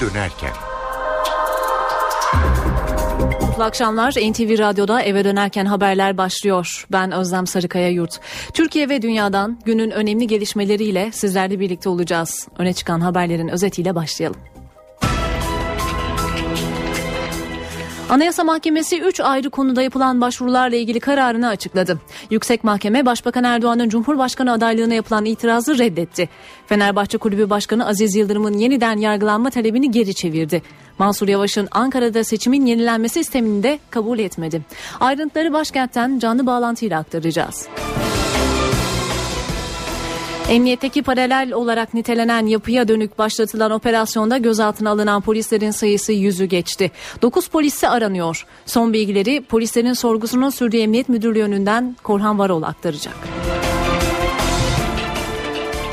dönerken. Mutlu akşamlar. NTV Radyo'da eve dönerken haberler başlıyor. Ben Özlem Sarıkaya Yurt. Türkiye ve dünyadan günün önemli gelişmeleriyle sizlerle birlikte olacağız. Öne çıkan haberlerin özetiyle başlayalım. Anayasa Mahkemesi 3 ayrı konuda yapılan başvurularla ilgili kararını açıkladı. Yüksek Mahkeme Başbakan Erdoğan'ın Cumhurbaşkanı adaylığına yapılan itirazı reddetti. Fenerbahçe Kulübü Başkanı Aziz Yıldırım'ın yeniden yargılanma talebini geri çevirdi. Mansur Yavaş'ın Ankara'da seçimin yenilenmesi istemini de kabul etmedi. Ayrıntıları başkentten canlı bağlantıyla aktaracağız. Emniyetteki paralel olarak nitelenen yapıya dönük başlatılan operasyonda gözaltına alınan polislerin sayısı yüzü geçti. 9 polisi aranıyor. Son bilgileri polislerin sorgusunun sürdüğü Emniyet Müdürlüğü önünden Korhan Varol aktaracak.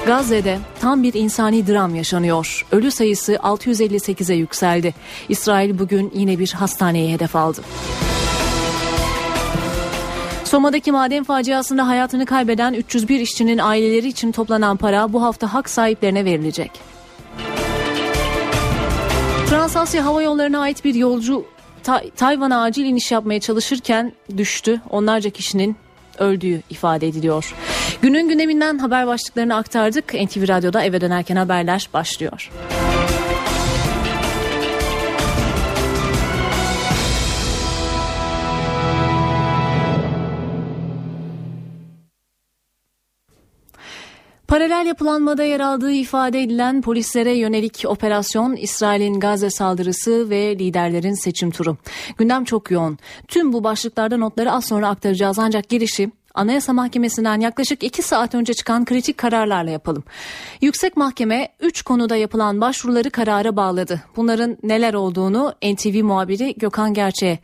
Gazze'de tam bir insani dram yaşanıyor. Ölü sayısı 658'e yükseldi. İsrail bugün yine bir hastaneye hedef aldı. Soma'daki maden faciasında hayatını kaybeden 301 işçinin aileleri için toplanan para bu hafta hak sahiplerine verilecek. Transasya Hava Yolları'na ait bir yolcu Ta- Tayvan'a acil iniş yapmaya çalışırken düştü. Onlarca kişinin öldüğü ifade ediliyor. Günün gündeminden haber başlıklarını aktardık. NTV Radyo'da eve dönerken haberler başlıyor. Paralel yapılanmada yer aldığı ifade edilen polislere yönelik operasyon, İsrail'in Gazze saldırısı ve liderlerin seçim turu. Gündem çok yoğun. Tüm bu başlıklarda notları az sonra aktaracağız ancak girişi Anayasa Mahkemesi'nden yaklaşık 2 saat önce çıkan kritik kararlarla yapalım. Yüksek Mahkeme 3 konuda yapılan başvuruları karara bağladı. Bunların neler olduğunu NTV muhabiri Gökhan Gerçe'ye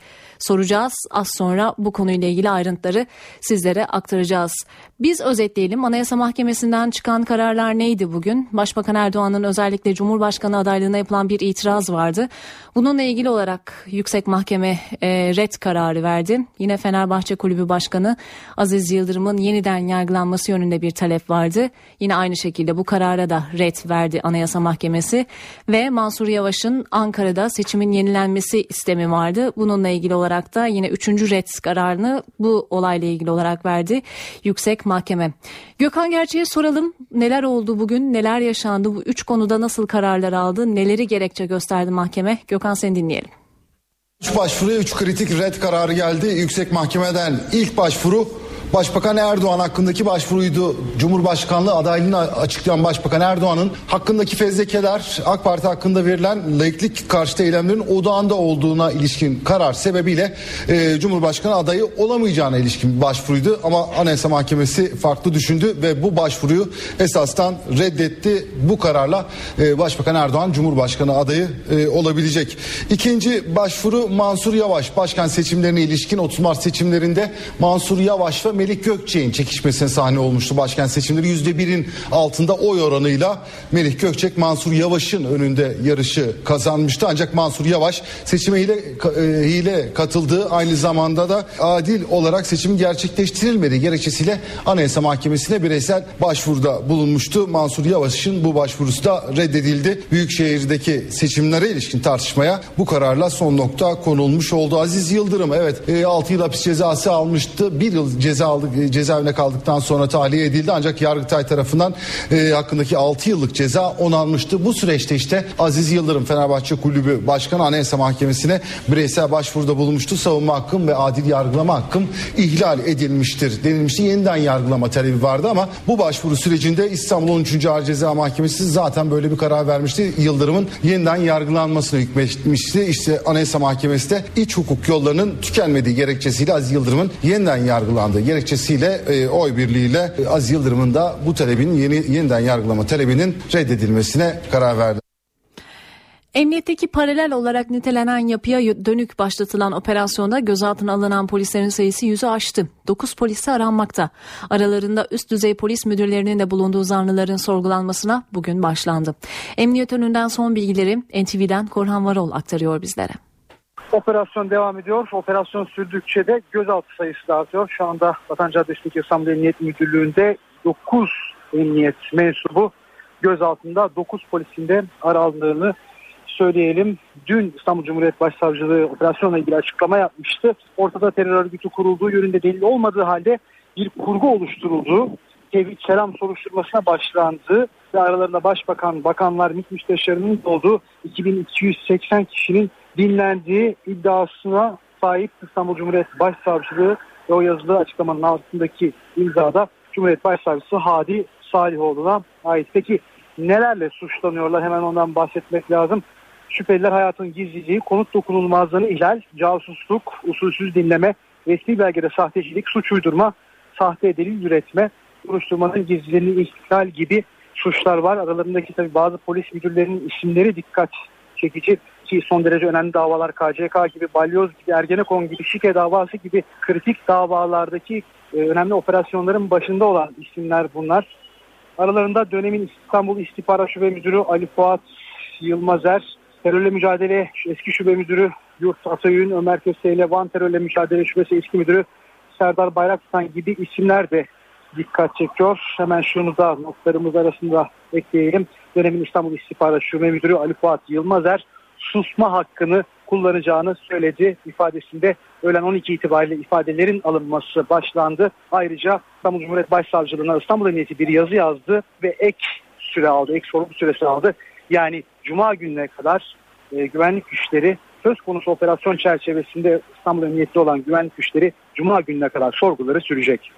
soracağız. Az sonra bu konuyla ilgili ayrıntıları sizlere aktaracağız. Biz özetleyelim. Anayasa Mahkemesi'nden çıkan kararlar neydi bugün? Başbakan Erdoğan'ın özellikle Cumhurbaşkanı adaylığına yapılan bir itiraz vardı. Bununla ilgili olarak Yüksek Mahkeme e, red kararı verdi. Yine Fenerbahçe Kulübü Başkanı Aziz Yıldırım'ın yeniden yargılanması yönünde bir talep vardı. Yine aynı şekilde bu karara da red verdi Anayasa Mahkemesi ve Mansur Yavaş'ın Ankara'da seçimin yenilenmesi istemi vardı. Bununla ilgili olarak da yine üçüncü red kararını bu olayla ilgili olarak verdi Yüksek Mahkeme. Gökhan Gerçe'ye soralım neler oldu bugün, neler yaşandı, bu üç konuda nasıl kararlar aldı, neleri gerekçe gösterdi mahkeme? Gökhan seni dinleyelim. Üç başvuruya üç kritik red kararı geldi. Yüksek Mahkemeden ilk başvuru Başbakan Erdoğan hakkındaki başvuruydu. Cumhurbaşkanlığı adaylığını açıklayan Başbakan Erdoğan'ın hakkındaki fezlekeler AK Parti hakkında verilen laiklik karşıtı eylemlerin odağında olduğuna ilişkin karar sebebiyle e, Cumhurbaşkanı adayı olamayacağına ilişkin bir başvuruydu. Ama Anayasa Mahkemesi farklı düşündü ve bu başvuruyu esastan reddetti. Bu kararla e, Başbakan Erdoğan Cumhurbaşkanı adayı e, olabilecek. İkinci başvuru Mansur Yavaş başkan seçimlerine ilişkin 30 Mart seçimlerinde Mansur Yavaş ve Melik Gökçek'in çekişmesine sahne olmuştu başkan seçimleri. Yüzde birin altında oy oranıyla Melik Gökçek Mansur Yavaş'ın önünde yarışı kazanmıştı. Ancak Mansur Yavaş seçime hile, e, hile katıldığı aynı zamanda da adil olarak seçimin gerçekleştirilmediği gerekçesiyle Anayasa Mahkemesi'ne bireysel başvuruda bulunmuştu. Mansur Yavaş'ın bu başvurusu da reddedildi. Büyükşehir'deki seçimlere ilişkin tartışmaya bu kararla son nokta konulmuş oldu. Aziz Yıldırım evet e, 6 yıl hapis cezası almıştı. 1 yıl ceza aldık e, cezaevine kaldıktan sonra tahliye edildi ancak Yargıtay tarafından e, hakkındaki 6 yıllık ceza onanmıştı. Bu süreçte işte Aziz Yıldırım Fenerbahçe Kulübü Başkanı Anayasa Mahkemesi'ne bireysel başvuruda bulunmuştu. Savunma hakkım ve adil yargılama hakkım ihlal edilmiştir denilmişti. Yeniden yargılama talebi vardı ama bu başvuru sürecinde İstanbul 13. Ağır Ceza Mahkemesi zaten böyle bir karar vermişti. Yıldırım'ın yeniden yargılanmasını hükmetmişti. İşte Anayasa Mahkemesi de iç hukuk yollarının tükenmediği gerekçesiyle Aziz Yıldırım'ın yeniden yargılandığı gerekçesiyle e, oy birliğiyle e, Aziz Yıldırım'ın da bu talebin yeni yeniden yargılama talebinin reddedilmesine karar verdi. Emniyetteki paralel olarak nitelenen yapıya dönük başlatılan operasyonda gözaltına alınan polislerin sayısı yüzü aştı. 9 polisi aranmakta. Aralarında üst düzey polis müdürlerinin de bulunduğu zanlıların sorgulanmasına bugün başlandı. Emniyet önünden son bilgileri NTV'den Korhan Varol aktarıyor bizlere. Operasyon devam ediyor. Operasyon sürdükçe de gözaltı sayısı da artıyor. Şu anda Vatan Caddesi'ndeki İstanbul Emniyet Müdürlüğü'nde 9 emniyet mensubu gözaltında 9 polisin de araldığını söyleyelim. Dün İstanbul Cumhuriyet Başsavcılığı operasyonla ilgili açıklama yapmıştı. Ortada terör örgütü kurulduğu yönünde delil olmadığı halde bir kurgu oluşturuldu. Tevhid Selam soruşturmasına başlandı ve aralarında başbakan, bakanlar, MİT müsteşarının olduğu 2280 kişinin dinlendiği iddiasına sahip İstanbul Cumhuriyet Başsavcılığı ve o yazılı açıklamanın altındaki imzada Cumhuriyet Başsavcısı Hadi Salihoğlu'na ait. Peki nelerle suçlanıyorlar hemen ondan bahsetmek lazım. Şüpheliler hayatın gizliliği, konut dokunulmazlığını ihlal, casusluk, usulsüz dinleme, resmi belgede sahtecilik, suç uydurma, sahte delil üretme, soruşturmanın gizliliğini ihlal gibi suçlar var. Aralarındaki tabii bazı polis müdürlerinin isimleri dikkat çekici ki son derece önemli davalar KCK gibi, Balyoz gibi, Ergenekon gibi, Şike davası gibi kritik davalardaki e, önemli operasyonların başında olan isimler bunlar. Aralarında dönemin İstanbul İstihbarat Şube Müdürü Ali Fuat Yılmazer, terörle mücadele eski şube müdürü Yurt Atayün, Ömer Köse Van terörle mücadele şubesi eski müdürü Serdar Bayraktan gibi isimler de dikkat çekiyor. Hemen şunu da notlarımız arasında ekleyelim. Dönemin İstanbul İstihbarat Şube Müdürü Ali Fuat Yılmazer susma hakkını kullanacağını söyledi ifadesinde. Öğlen 12 itibariyle ifadelerin alınması başlandı. Ayrıca İstanbul Cumhuriyet Başsavcılığına İstanbul Emniyeti bir yazı yazdı ve ek süre aldı, ek sorgu süresi aldı. Yani Cuma gününe kadar e, güvenlik güçleri söz konusu operasyon çerçevesinde İstanbul Emniyeti olan güvenlik güçleri Cuma gününe kadar sorguları sürecek.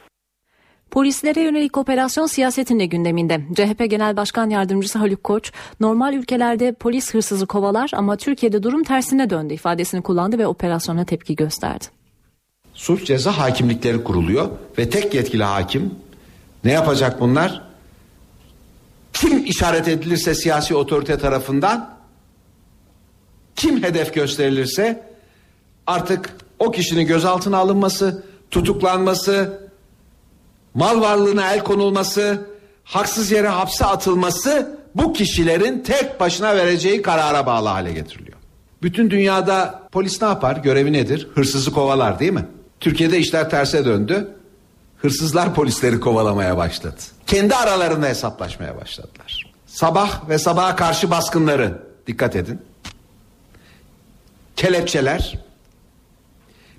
Polislere yönelik operasyon siyasetin de gündeminde. CHP Genel Başkan Yardımcısı Haluk Koç, normal ülkelerde polis hırsızı kovalar ama Türkiye'de durum tersine döndü ifadesini kullandı ve operasyona tepki gösterdi. Suç ceza hakimlikleri kuruluyor ve tek yetkili hakim ne yapacak bunlar? Kim işaret edilirse siyasi otorite tarafından kim hedef gösterilirse artık o kişinin gözaltına alınması, tutuklanması, mal varlığına el konulması, haksız yere hapse atılması bu kişilerin tek başına vereceği karara bağlı hale getiriliyor. Bütün dünyada polis ne yapar? Görevi nedir? Hırsızı kovalar değil mi? Türkiye'de işler terse döndü. Hırsızlar polisleri kovalamaya başladı. Kendi aralarında hesaplaşmaya başladılar. Sabah ve sabaha karşı baskınları dikkat edin. Kelepçeler,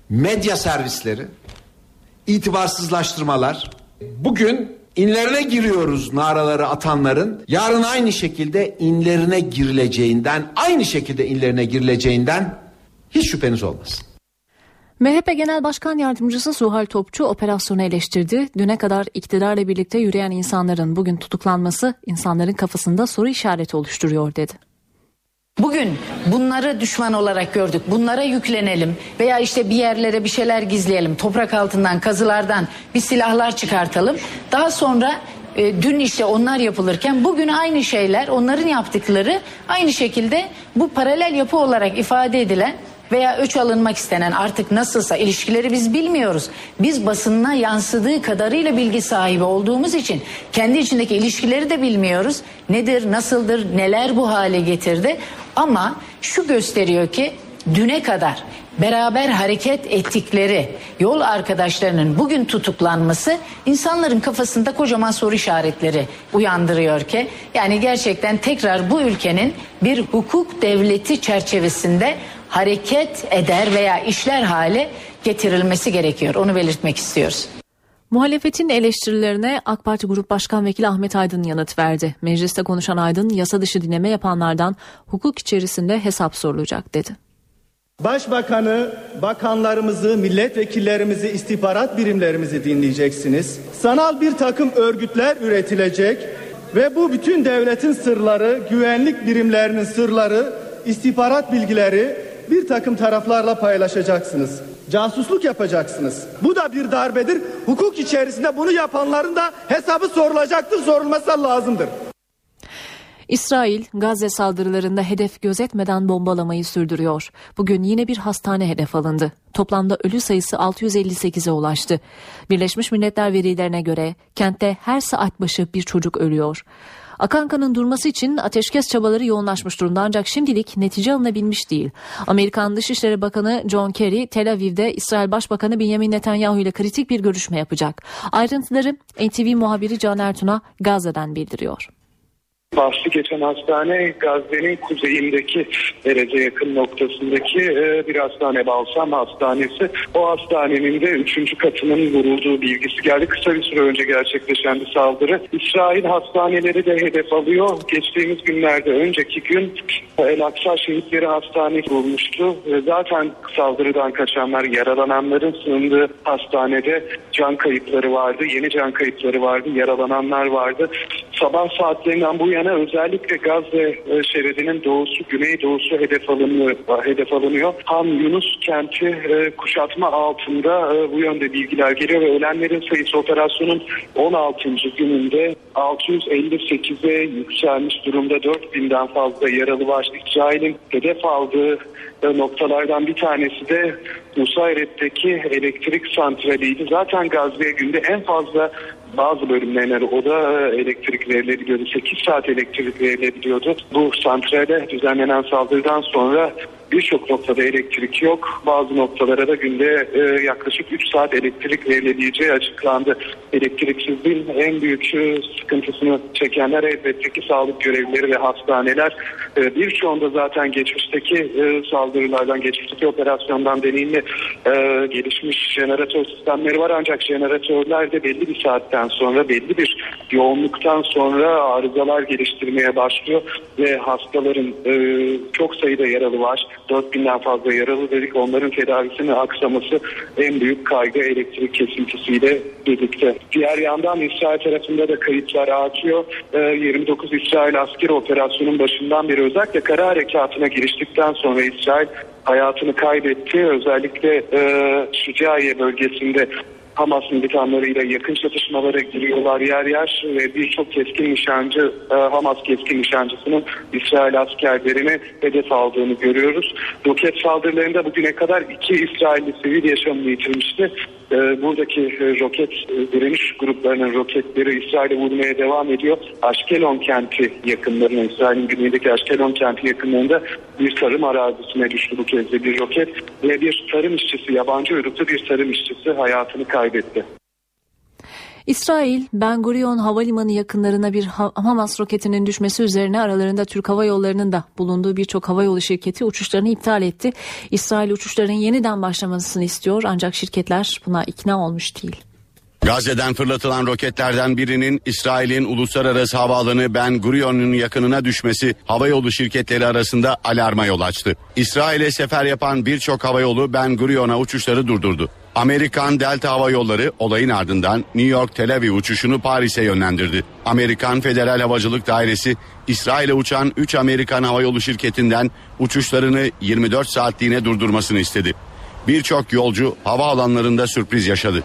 medya servisleri, itibarsızlaştırmalar, Bugün inlerine giriyoruz naraları atanların yarın aynı şekilde inlerine girileceğinden aynı şekilde inlerine girileceğinden hiç şüpheniz olmasın. MHP Genel Başkan Yardımcısı Suhal Topçu operasyonu eleştirdi. Düne kadar iktidarla birlikte yürüyen insanların bugün tutuklanması insanların kafasında soru işareti oluşturuyor dedi. Bugün bunları düşman olarak gördük. Bunlara yüklenelim veya işte bir yerlere bir şeyler gizleyelim. Toprak altından, kazılardan bir silahlar çıkartalım. Daha sonra e, dün işte onlar yapılırken bugün aynı şeyler, onların yaptıkları aynı şekilde bu paralel yapı olarak ifade edilen veya öç alınmak istenen artık nasılsa ilişkileri biz bilmiyoruz. Biz basınına yansıdığı kadarıyla bilgi sahibi olduğumuz için kendi içindeki ilişkileri de bilmiyoruz. Nedir, nasıldır, neler bu hale getirdi. Ama şu gösteriyor ki düne kadar beraber hareket ettikleri yol arkadaşlarının bugün tutuklanması insanların kafasında kocaman soru işaretleri uyandırıyor ki yani gerçekten tekrar bu ülkenin bir hukuk devleti çerçevesinde hareket eder veya işler hale getirilmesi gerekiyor. Onu belirtmek istiyoruz. Muhalefetin eleştirilerine AK Parti Grup Başkan Vekili Ahmet Aydın yanıt verdi. Mecliste konuşan Aydın yasa dışı dinleme yapanlardan hukuk içerisinde hesap sorulacak dedi. Başbakanı, bakanlarımızı, milletvekillerimizi, istihbarat birimlerimizi dinleyeceksiniz. Sanal bir takım örgütler üretilecek ve bu bütün devletin sırları, güvenlik birimlerinin sırları, istihbarat bilgileri bir takım taraflarla paylaşacaksınız. Casusluk yapacaksınız. Bu da bir darbedir. Hukuk içerisinde bunu yapanların da hesabı sorulacaktır, sorulması lazımdır. İsrail Gazze saldırılarında hedef gözetmeden bombalamayı sürdürüyor. Bugün yine bir hastane hedef alındı. Toplamda ölü sayısı 658'e ulaştı. Birleşmiş Milletler verilerine göre kentte her saat başı bir çocuk ölüyor. Akan kanın durması için ateşkes çabaları yoğunlaşmış durumda ancak şimdilik netice alınabilmiş değil. Amerikan Dışişleri Bakanı John Kerry Tel Aviv'de İsrail Başbakanı Benjamin Netanyahu ile kritik bir görüşme yapacak. Ayrıntıları NTV muhabiri Can Ertun'a Gazze'den bildiriyor. Bahsi geçen hastane Gazze'nin kuzeyindeki derece yakın noktasındaki e, bir hastane Balsam Hastanesi. O hastanenin de üçüncü katının vurulduğu bilgisi geldi. Kısa bir süre önce gerçekleşen bir saldırı. İsrail hastaneleri de hedef alıyor. Geçtiğimiz günlerde önceki gün El Aksa Şehitleri Hastanesi vurulmuştu. E, zaten saldırıdan kaçanlar, yaralananların sığındığı hastanede can kayıpları vardı. Yeni can kayıpları vardı. Yaralananlar vardı. Sabah saatlerinden bu yana özellikle Gazze e, şeridinin doğusu, güneydoğusu hedef alınıyor. Hedef alınıyor. Han Yunus kenti e, kuşatma altında e, bu yönde bilgiler geliyor ve ölenlerin sayısı operasyonun 16. gününde 658'e yükselmiş durumda 4000'den fazla yaralı var. İsrail'in hedef aldığı noktalardan bir tanesi de Nusayret'teki elektrik santraliydi. Zaten Gazze'ye günde en fazla bazı bölümlerine o da elektrik verilebiliyordu. 8 saat elektrik verilebiliyordu. Bu santrale düzenlenen saldırıdan sonra birçok noktada elektrik yok. Bazı noktalara da günde e, yaklaşık 3 saat elektrik verilebileceği açıklandı. Elektriksizliğin en büyük e, sıkıntısını çekenler elbette ki sağlık görevlileri ve hastaneler. E, birçoğunda zaten geçmişteki e, saldırılardan, geçmişteki operasyondan deneyimli e, gelişmiş jeneratör sistemleri var. Ancak jeneratörler de belli bir saatten sonra, belli bir yoğunluktan sonra arızalar geliştirmeye başlıyor ve hastaların e, çok sayıda yaralı var. 4000'den fazla yaralı dedik. Onların tedavisinin aksaması en büyük kaygı elektrik kesintisiyle birlikte. Diğer yandan İsrail tarafında da kayıtlar artıyor. 29 ee, İsrail askeri operasyonun başından beri özellikle kara harekatına giriştikten sonra İsrail hayatını kaybetti. Özellikle e, Şucaiye bölgesinde Hamas militanlarıyla yakın çatışmalara giriyorlar yer yer ve birçok keskin nişancı e, Hamas keskin nişancısının İsrail askerlerini hedef aldığını görüyoruz. Roket saldırılarında bugüne kadar iki İsrailli sivil yaşamını yitirmişti. E, buradaki e, roket direniş gruplarının roketleri İsrail'e vurmaya devam ediyor. Aşkelon kenti yakınlarında İsrail'in güneyindeki Aşkelon kenti yakınlarında bir tarım arazisine düştü bu kez de bir roket ve bir tarım işçisi yabancı uyruklu bir tarım işçisi hayatını kaybetti. İsrail, Ben Gurion Havalimanı yakınlarına bir Hamas roketinin düşmesi üzerine aralarında Türk Hava Yolları'nın da bulunduğu birçok havayolu şirketi uçuşlarını iptal etti. İsrail uçuşların yeniden başlamasını istiyor ancak şirketler buna ikna olmuş değil. Gazze'den fırlatılan roketlerden birinin İsrail'in uluslararası havaalanı Ben Gurion'un yakınına düşmesi havayolu şirketleri arasında alarma yol açtı. İsrail'e sefer yapan birçok havayolu Ben Gurion'a uçuşları durdurdu. Amerikan Delta Hava Yolları olayın ardından New York Tel Aviv uçuşunu Paris'e yönlendirdi. Amerikan Federal Havacılık Dairesi İsrail'e uçan 3 Amerikan havayolu şirketinden uçuşlarını 24 saatliğine durdurmasını istedi. Birçok yolcu havaalanlarında sürpriz yaşadı.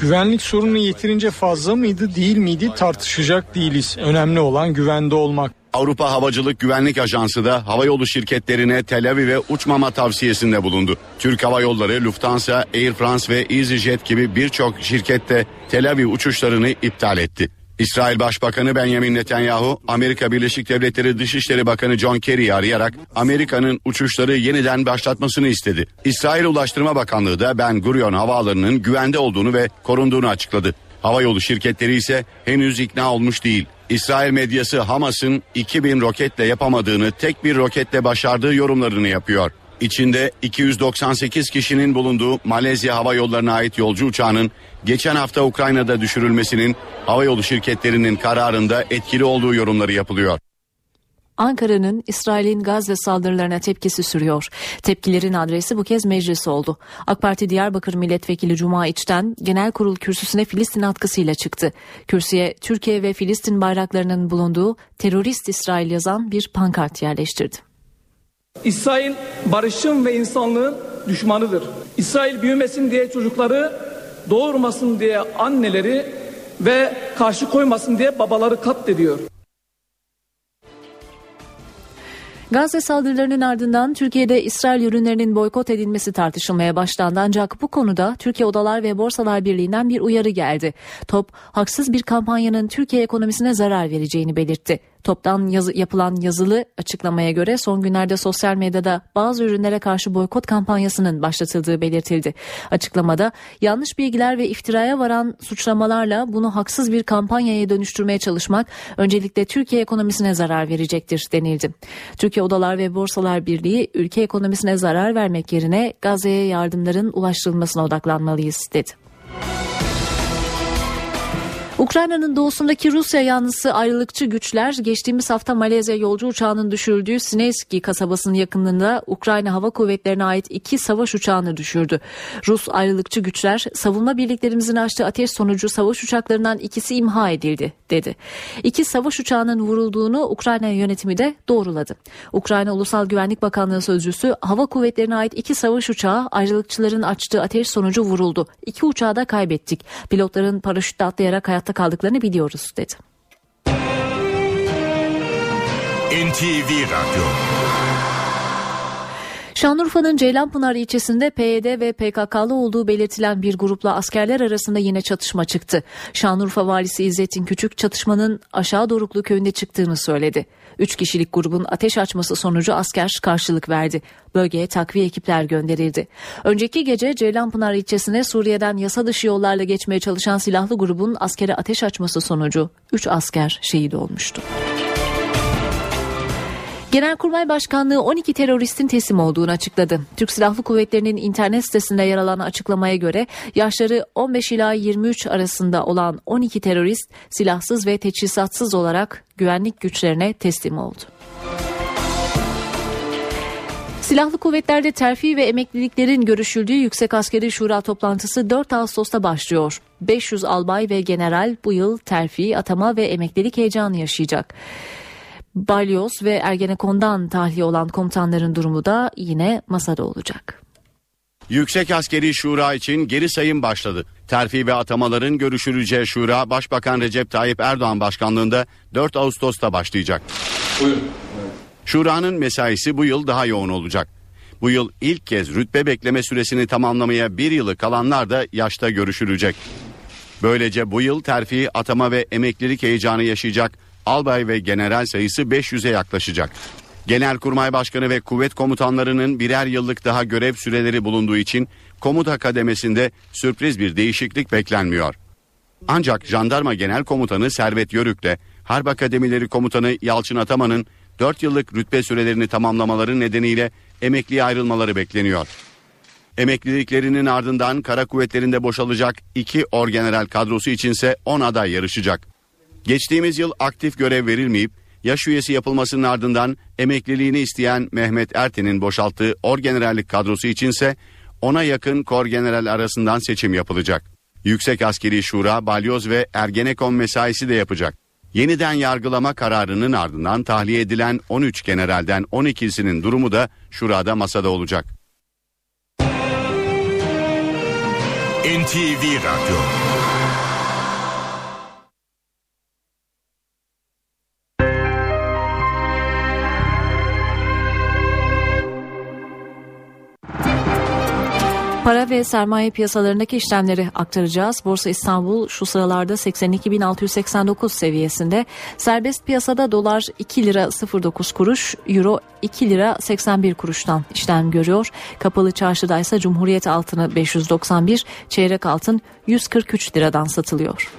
Güvenlik sorunu yeterince fazla mıydı değil miydi tartışacak değiliz. Önemli olan güvende olmak. Avrupa Havacılık Güvenlik Ajansı da havayolu şirketlerine Tel Aviv'e uçmama tavsiyesinde bulundu. Türk Hava Yolları, Lufthansa, Air France ve EasyJet gibi birçok şirket de Tel Aviv uçuşlarını iptal etti. İsrail Başbakanı Benjamin Netanyahu, Amerika Birleşik Devletleri Dışişleri Bakanı John Kerry'i arayarak Amerika'nın uçuşları yeniden başlatmasını istedi. İsrail Ulaştırma Bakanlığı da Ben Gurion havaalanının güvende olduğunu ve korunduğunu açıkladı. Havayolu şirketleri ise henüz ikna olmuş değil. İsrail medyası Hamas'ın 2000 roketle yapamadığını tek bir roketle başardığı yorumlarını yapıyor. İçinde 298 kişinin bulunduğu Malezya Hava Yolları'na ait yolcu uçağının geçen hafta Ukrayna'da düşürülmesinin havayolu şirketlerinin kararında etkili olduğu yorumları yapılıyor. Ankara'nın İsrail'in Gazze saldırılarına tepkisi sürüyor. Tepkilerin adresi bu kez meclis oldu. AK Parti Diyarbakır Milletvekili Cuma İç'ten genel kurul kürsüsüne Filistin atkısıyla çıktı. Kürsüye Türkiye ve Filistin bayraklarının bulunduğu terörist İsrail yazan bir pankart yerleştirdi. İsrail barışın ve insanlığın düşmanıdır. İsrail büyümesin diye çocukları, doğurmasın diye anneleri ve karşı koymasın diye babaları katlediyor. Gazze saldırılarının ardından Türkiye'de İsrail ürünlerinin boykot edilmesi tartışılmaya başlandı ancak bu konuda Türkiye Odalar ve Borsalar Birliği'nden bir uyarı geldi. TOP haksız bir kampanyanın Türkiye ekonomisine zarar vereceğini belirtti. Toptan yazı, yapılan yazılı açıklamaya göre son günlerde sosyal medyada bazı ürünlere karşı boykot kampanyasının başlatıldığı belirtildi. Açıklamada yanlış bilgiler ve iftiraya varan suçlamalarla bunu haksız bir kampanyaya dönüştürmeye çalışmak öncelikle Türkiye ekonomisine zarar verecektir denildi. Türkiye Odalar ve Borsalar Birliği ülke ekonomisine zarar vermek yerine Gazze'ye yardımların ulaştırılmasına odaklanmalıyız dedi. Ukrayna'nın doğusundaki Rusya yanlısı ayrılıkçı güçler geçtiğimiz hafta Malezya yolcu uçağının düşürdüğü Sinevski kasabasının yakınında Ukrayna Hava Kuvvetleri'ne ait iki savaş uçağını düşürdü. Rus ayrılıkçı güçler savunma birliklerimizin açtığı ateş sonucu savaş uçaklarından ikisi imha edildi dedi. İki savaş uçağının vurulduğunu Ukrayna yönetimi de doğruladı. Ukrayna Ulusal Güvenlik Bakanlığı sözcüsü Hava Kuvvetleri'ne ait iki savaş uçağı ayrılıkçıların açtığı ateş sonucu vuruldu. İki uçağı da kaybettik. Pilotların paraşütle atlayarak hayatta kaldıklarını biliyoruz dedi. NTV Radyo Şanlıurfa'nın Ceylanpınar ilçesinde PYD ve PKK'lı olduğu belirtilen bir grupla askerler arasında yine çatışma çıktı. Şanlıurfa valisi İzzettin Küçük çatışmanın aşağı Doruklu köyünde çıktığını söyledi. Üç kişilik grubun ateş açması sonucu asker karşılık verdi. Bölgeye takviye ekipler gönderildi. Önceki gece Ceylanpınar ilçesine Suriye'den yasa dışı yollarla geçmeye çalışan silahlı grubun askere ateş açması sonucu 3 asker şehit olmuştu. Genelkurmay Başkanlığı 12 teröristin teslim olduğunu açıkladı. Türk Silahlı Kuvvetleri'nin internet sitesinde yer alan açıklamaya göre yaşları 15 ila 23 arasında olan 12 terörist silahsız ve teçhizatsız olarak güvenlik güçlerine teslim oldu. Silahlı kuvvetlerde terfi ve emekliliklerin görüşüldüğü Yüksek Askeri Şura toplantısı 4 Ağustos'ta başlıyor. 500 albay ve general bu yıl terfi, atama ve emeklilik heyecanı yaşayacak. Balyoz ve Ergenekon'dan tahliye olan komutanların durumu da yine masada olacak. Yüksek Askeri Şura için geri sayım başladı. Terfi ve atamaların görüşüleceği şura Başbakan Recep Tayyip Erdoğan başkanlığında 4 Ağustos'ta başlayacak. Buyurun. Şura'nın mesaisi bu yıl daha yoğun olacak. Bu yıl ilk kez rütbe bekleme süresini tamamlamaya bir yılı kalanlar da yaşta görüşülecek. Böylece bu yıl terfi, atama ve emeklilik heyecanı yaşayacak albay ve general sayısı 500'e yaklaşacak. Genelkurmay Başkanı ve kuvvet komutanlarının birer yıllık daha görev süreleri bulunduğu için komuta kademesinde sürpriz bir değişiklik beklenmiyor. Ancak Jandarma Genel Komutanı Servet Yörük'le Harp Akademileri Komutanı Yalçın Ataman'ın 4 yıllık rütbe sürelerini tamamlamaları nedeniyle emekliye ayrılmaları bekleniyor. Emekliliklerinin ardından kara kuvvetlerinde boşalacak 2 orgeneral kadrosu içinse 10 aday yarışacak. Geçtiğimiz yıl aktif görev verilmeyip yaş üyesi yapılmasının ardından emekliliğini isteyen Mehmet Erten'in boşalttığı orgenerallik kadrosu içinse ona yakın kor general arasından seçim yapılacak. Yüksek Askeri Şura, Balyoz ve Ergenekon mesaisi de yapacak. Yeniden yargılama kararının ardından tahliye edilen 13 generalden 12'sinin durumu da şurada masada olacak. NTV Radyo Para ve sermaye piyasalarındaki işlemleri aktaracağız. Borsa İstanbul şu sıralarda 82.689 seviyesinde. Serbest piyasada dolar 2 lira 09 kuruş, euro 2 lira 81 kuruştan işlem görüyor. Kapalı çarşıda ise Cumhuriyet altını 591, çeyrek altın 143 liradan satılıyor.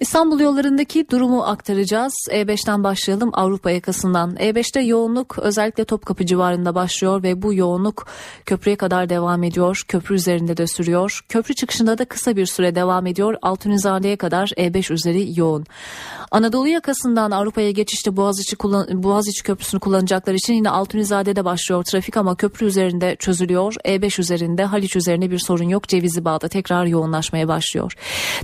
İstanbul yollarındaki durumu aktaracağız. E5'ten başlayalım Avrupa yakasından. E5'te yoğunluk özellikle Topkapı civarında başlıyor ve bu yoğunluk köprüye kadar devam ediyor. Köprü üzerinde de sürüyor. Köprü çıkışında da kısa bir süre devam ediyor. Altunizade'ye kadar E5 üzeri yoğun. Anadolu yakasından Avrupa'ya geçişte Boğaziçi, kullan Boğaziçi Köprüsü'nü kullanacaklar için yine Altunizade'de başlıyor trafik ama köprü üzerinde çözülüyor. E5 üzerinde Haliç üzerinde bir sorun yok. Cevizli Bağ'da tekrar yoğunlaşmaya başlıyor.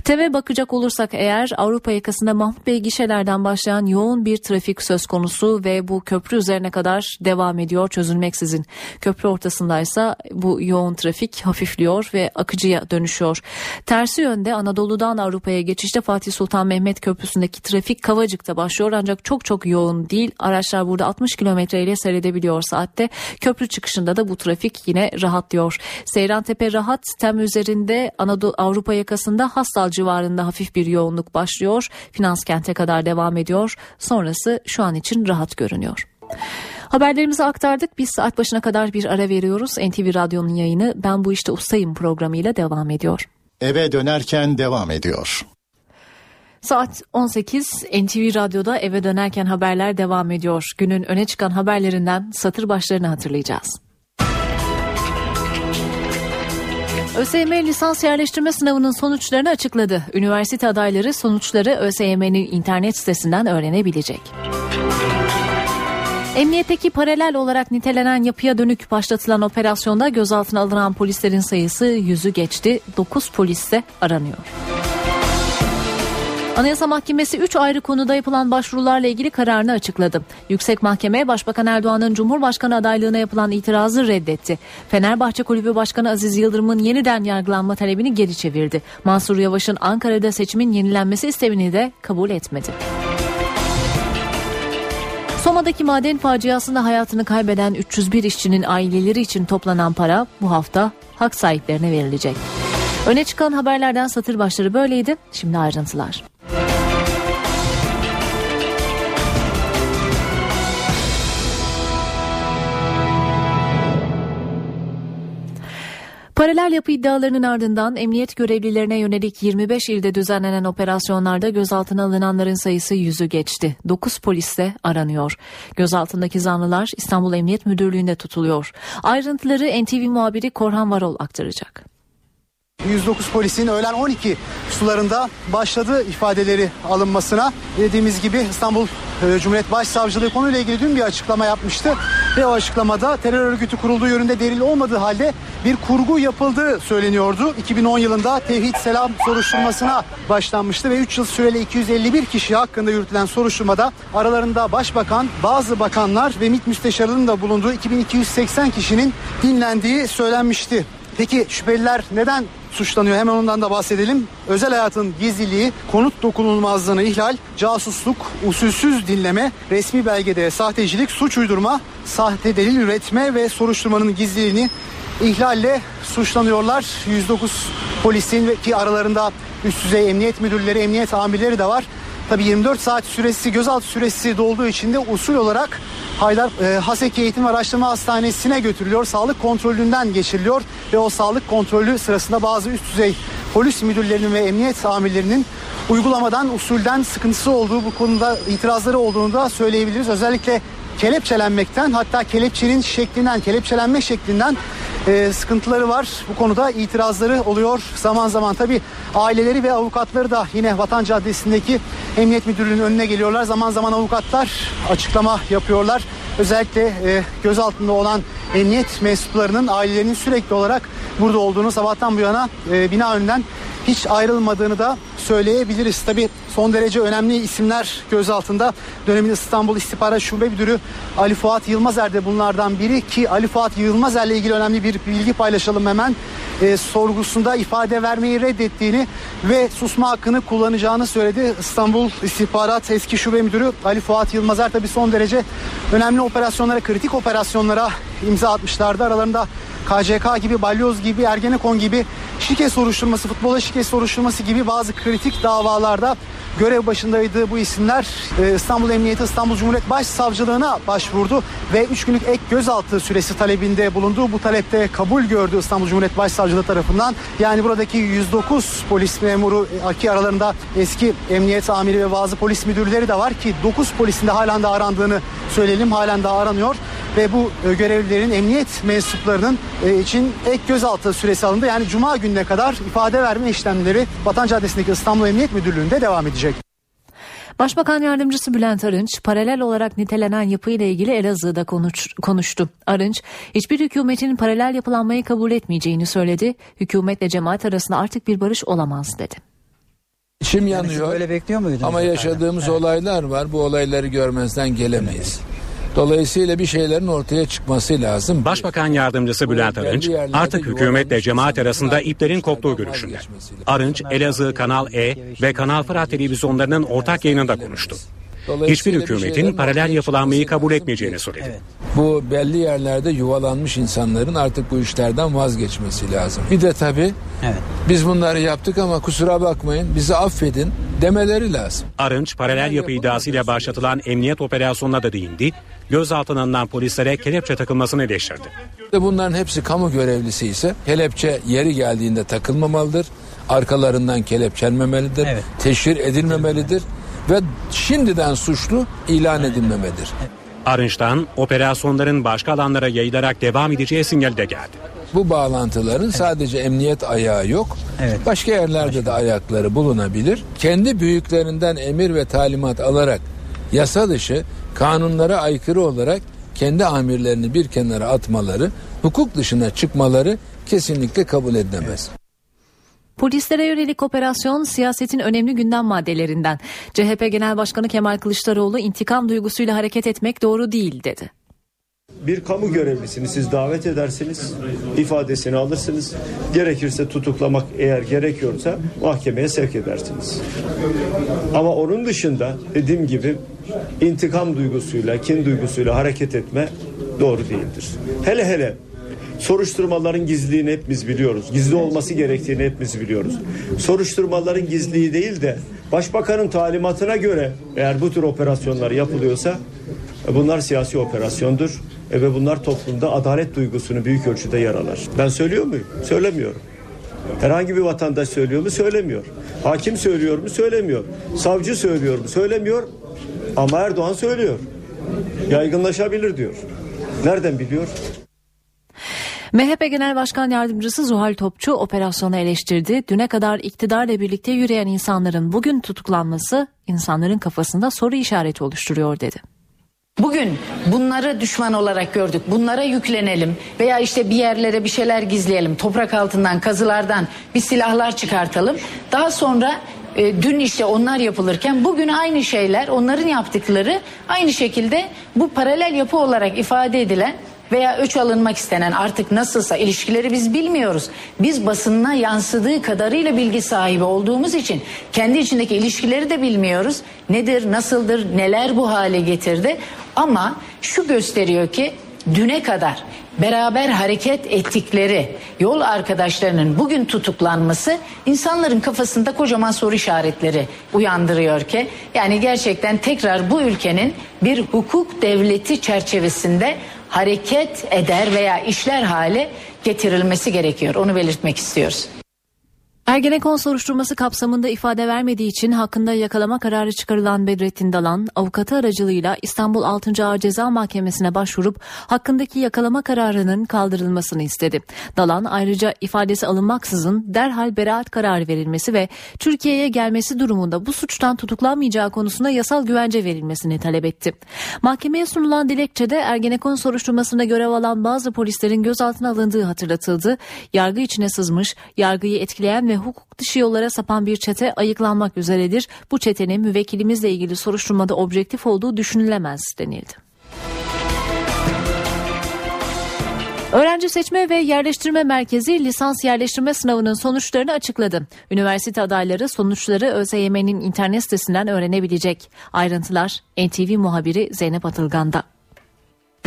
TEV'e bakacak olursak eğer haber Avrupa yakasında Mahmut Bey gişelerden başlayan yoğun bir trafik söz konusu ve bu köprü üzerine kadar devam ediyor çözülmeksizin. Köprü ortasındaysa bu yoğun trafik hafifliyor ve akıcıya dönüşüyor. Tersi yönde Anadolu'dan Avrupa'ya geçişte Fatih Sultan Mehmet Köprüsü'ndeki trafik Kavacık'ta başlıyor ancak çok çok yoğun değil. Araçlar burada 60 kilometre ile seyredebiliyor saatte. Köprü çıkışında da bu trafik yine rahatlıyor. Seyrantepe rahat tem üzerinde Anadolu Avrupa yakasında Hastal civarında hafif bir yoğunluk başlıyor. Finans kente kadar devam ediyor. Sonrası şu an için rahat görünüyor. Haberlerimizi aktardık. Biz saat başına kadar bir ara veriyoruz. NTV Radyo'nun yayını Ben Bu İşte Ustayım programıyla devam ediyor. Eve dönerken devam ediyor. Saat 18 NTV Radyo'da eve dönerken haberler devam ediyor. Günün öne çıkan haberlerinden satır başlarını hatırlayacağız. ÖSYM lisans yerleştirme sınavının sonuçlarını açıkladı. Üniversite adayları sonuçları ÖSYM'nin internet sitesinden öğrenebilecek. Emniyetteki paralel olarak nitelenen yapıya dönük başlatılan operasyonda gözaltına alınan polislerin sayısı yüzü geçti. 9 polis de aranıyor. Anayasa Mahkemesi 3 ayrı konuda yapılan başvurularla ilgili kararını açıkladı. Yüksek Mahkeme Başbakan Erdoğan'ın Cumhurbaşkanı adaylığına yapılan itirazı reddetti. Fenerbahçe Kulübü Başkanı Aziz Yıldırım'ın yeniden yargılanma talebini geri çevirdi. Mansur Yavaş'ın Ankara'da seçimin yenilenmesi istemini de kabul etmedi. Soma'daki maden faciasında hayatını kaybeden 301 işçinin aileleri için toplanan para bu hafta hak sahiplerine verilecek. Öne çıkan haberlerden satır başları böyleydi. Şimdi ayrıntılar. Paralel yapı iddialarının ardından emniyet görevlilerine yönelik 25 ilde düzenlenen operasyonlarda gözaltına alınanların sayısı yüzü geçti. 9 polis de aranıyor. Gözaltındaki zanlılar İstanbul Emniyet Müdürlüğü'nde tutuluyor. Ayrıntıları NTV muhabiri Korhan Varol aktaracak. 109 polisin öğlen 12 sularında başladı ifadeleri alınmasına. Dediğimiz gibi İstanbul e, Cumhuriyet Başsavcılığı konuyla ilgili dün bir açıklama yapmıştı. Ve o açıklamada terör örgütü kurulduğu yönünde delil olmadığı halde bir kurgu yapıldığı söyleniyordu. 2010 yılında Tevhid Selam soruşturmasına başlanmıştı ve 3 yıl süreli 251 kişi hakkında yürütülen soruşturmada aralarında başbakan, bazı bakanlar ve MİT müsteşarının da bulunduğu 2280 kişinin dinlendiği söylenmişti. Peki şüpheliler neden suçlanıyor? Hemen ondan da bahsedelim. Özel hayatın gizliliği, konut dokunulmazlığını ihlal, casusluk, usulsüz dinleme, resmi belgede sahtecilik, suç uydurma, sahte delil üretme ve soruşturmanın gizliliğini ihlalle suçlanıyorlar. 109 polisin ki aralarında üst düzey emniyet müdürleri, emniyet amirleri de var. Tabi 24 saat süresi gözaltı süresi dolduğu için de usul olarak Haydar e, Haseki Eğitim ve Araştırma Hastanesi'ne götürülüyor. Sağlık kontrolünden geçiriliyor ve o sağlık kontrolü sırasında bazı üst düzey polis müdürlerinin ve emniyet amirlerinin uygulamadan usulden sıkıntısı olduğu bu konuda itirazları olduğunu da söyleyebiliriz. Özellikle kelepçelenmekten hatta kelepçenin şeklinden kelepçelenme şeklinden e, sıkıntıları var. Bu konuda itirazları oluyor zaman zaman. Tabi aileleri ve avukatları da yine Vatan Caddesi'ndeki Emniyet Müdürlüğü'nün önüne geliyorlar. Zaman zaman avukatlar açıklama yapıyorlar. Özellikle e, gözaltında olan emniyet mensuplarının ailelerinin sürekli olarak burada olduğunu sabahtan bu yana e, bina önünden hiç ayrılmadığını da söyleyebiliriz. Tabi son derece önemli isimler gözaltında. Dönemin İstanbul İstihbarat Şube Müdürü Ali Fuat Yılmazer de bunlardan biri ki Ali Fuat Yılmazer'le ilgili önemli bir bilgi paylaşalım hemen. E, sorgusunda ifade vermeyi reddettiğini ve susma hakkını kullanacağını söyledi. İstanbul İstihbarat Eski Şube Müdürü Ali Fuat Yılmazer tabi son derece önemli operasyonlara, kritik operasyonlara imza atmışlardı. Aralarında KCK gibi, Balyoz gibi, Ergenekon gibi şike soruşturması, futbola şike soruşturması gibi bazı kritik davalarda görev başındaydı bu isimler. Ee, İstanbul Emniyeti İstanbul Cumhuriyet Başsavcılığına başvurdu ve 3 günlük ek gözaltı süresi talebinde bulundu. Bu talepte kabul gördü İstanbul Cumhuriyet Başsavcılığı tarafından. Yani buradaki 109 polis memuru ki aralarında eski emniyet amiri ve bazı polis müdürleri de var ki 9 polisin de halen de arandığını söyleyelim. Halen daha aranıyor ve bu e, görevlilerin emniyet mensuplarının e, için ek gözaltı süresi alındı. Yani cuma gününe kadar ifade verme işlemleri Vatan Caddesi'ndeki İstanbul Emniyet Müdürlüğü'nde devam edecek. Başbakan Yardımcısı Bülent Arınç paralel olarak nitelenen yapıyla ilgili Elazığ'da konuş, konuştu. Arınç hiçbir hükümetin paralel yapılanmayı kabul etmeyeceğini söyledi. Hükümetle cemaat arasında artık bir barış olamaz dedi. İçim yanıyor. Böyle bekliyor muydunuz? Ama yaşadığımız evet. olaylar var. Bu olayları görmezden gelemeyiz. Dolayısıyla bir şeylerin ortaya çıkması lazım. Başbakan Yardımcısı Bülent Arınç artık hükümetle cemaat arasında iplerin koptuğu görüşünde. Arınç, Elazığ Kanal E ve Kanal Fırat televizyonlarının ortak yayınında konuştu. Hiçbir hükümetin paralel yapılanmayı kabul etmeyeceğini söyledi. Evet. Bu belli yerlerde yuvalanmış insanların artık bu işlerden vazgeçmesi lazım. Bir de tabii evet. biz bunları yaptık ama kusura bakmayın bizi affedin demeleri lazım. Arınç paralel yapı iddiasıyla başlatılan emniyet operasyonuna da değindi. Gözaltına alınan polislere kelepçe takılmasını eleştirdi. Bunların hepsi kamu görevlisi ise kelepçe yeri geldiğinde takılmamalıdır. Arkalarından kelepçenmemelidir. Evet. Teşhir edilmemelidir ve şimdiden suçlu ilan edilmemedir. Arınç'tan operasyonların başka alanlara yayılarak devam edeceği sinyali de geldi. Bu bağlantıların evet. sadece emniyet ayağı yok. Evet. Başka yerlerde başka. de ayakları bulunabilir. Kendi büyüklerinden emir ve talimat alarak yasa dışı kanunlara aykırı olarak kendi amirlerini bir kenara atmaları, hukuk dışına çıkmaları kesinlikle kabul edilemez. Evet. Polislere yönelik operasyon siyasetin önemli gündem maddelerinden. CHP Genel Başkanı Kemal Kılıçdaroğlu intikam duygusuyla hareket etmek doğru değil dedi. Bir kamu görevlisini siz davet edersiniz, ifadesini alırsınız. Gerekirse tutuklamak eğer gerekiyorsa mahkemeye sevk edersiniz. Ama onun dışında dediğim gibi intikam duygusuyla, kin duygusuyla hareket etme doğru değildir. Hele hele Soruşturmaların gizliliğini hepimiz biliyoruz. Gizli olması gerektiğini hepimiz biliyoruz. Soruşturmaların gizliliği değil de başbakanın talimatına göre eğer bu tür operasyonlar yapılıyorsa e, bunlar siyasi operasyondur e, ve bunlar toplumda adalet duygusunu büyük ölçüde yaralar. Ben söylüyor muyum? Söylemiyorum. Herhangi bir vatandaş söylüyor mu? Söylemiyor. Hakim söylüyor mu? Söylemiyor. Savcı söylüyor mu? Söylemiyor. Ama Erdoğan söylüyor. Yaygınlaşabilir diyor. Nereden biliyor? MHP Genel Başkan Yardımcısı Zuhal Topçu operasyonu eleştirdi. Düne kadar iktidarla birlikte yürüyen insanların bugün tutuklanması insanların kafasında soru işareti oluşturuyor dedi. Bugün bunları düşman olarak gördük. Bunlara yüklenelim veya işte bir yerlere bir şeyler gizleyelim. Toprak altından, kazılardan bir silahlar çıkartalım. Daha sonra e, dün işte onlar yapılırken bugün aynı şeyler, onların yaptıkları aynı şekilde bu paralel yapı olarak ifade edilen veya öç alınmak istenen artık nasılsa ilişkileri biz bilmiyoruz. Biz basınına yansıdığı kadarıyla bilgi sahibi olduğumuz için kendi içindeki ilişkileri de bilmiyoruz. Nedir, nasıldır, neler bu hale getirdi. Ama şu gösteriyor ki düne kadar beraber hareket ettikleri yol arkadaşlarının bugün tutuklanması insanların kafasında kocaman soru işaretleri uyandırıyor ki yani gerçekten tekrar bu ülkenin bir hukuk devleti çerçevesinde hareket eder veya işler hale getirilmesi gerekiyor. Onu belirtmek istiyoruz. Ergenekon soruşturması kapsamında ifade vermediği için hakkında yakalama kararı çıkarılan Bedrettin Dalan, avukatı aracılığıyla İstanbul 6. Ağır Ceza Mahkemesi'ne başvurup hakkındaki yakalama kararının kaldırılmasını istedi. Dalan ayrıca ifadesi alınmaksızın derhal beraat kararı verilmesi ve Türkiye'ye gelmesi durumunda bu suçtan tutuklanmayacağı konusunda yasal güvence verilmesini talep etti. Mahkemeye sunulan dilekçede Ergenekon soruşturmasında görev alan bazı polislerin gözaltına alındığı hatırlatıldı. Yargı içine sızmış, yargıyı etkileyen ve hukuk dışı yollara sapan bir çete ayıklanmak üzeredir. Bu çetenin müvekkilimizle ilgili soruşturmada objektif olduğu düşünülemez denildi. Öğrenci Seçme ve Yerleştirme Merkezi lisans yerleştirme sınavının sonuçlarını açıkladı. Üniversite adayları sonuçları ÖSYM'nin internet sitesinden öğrenebilecek. Ayrıntılar NTV muhabiri Zeynep Atılgan'da.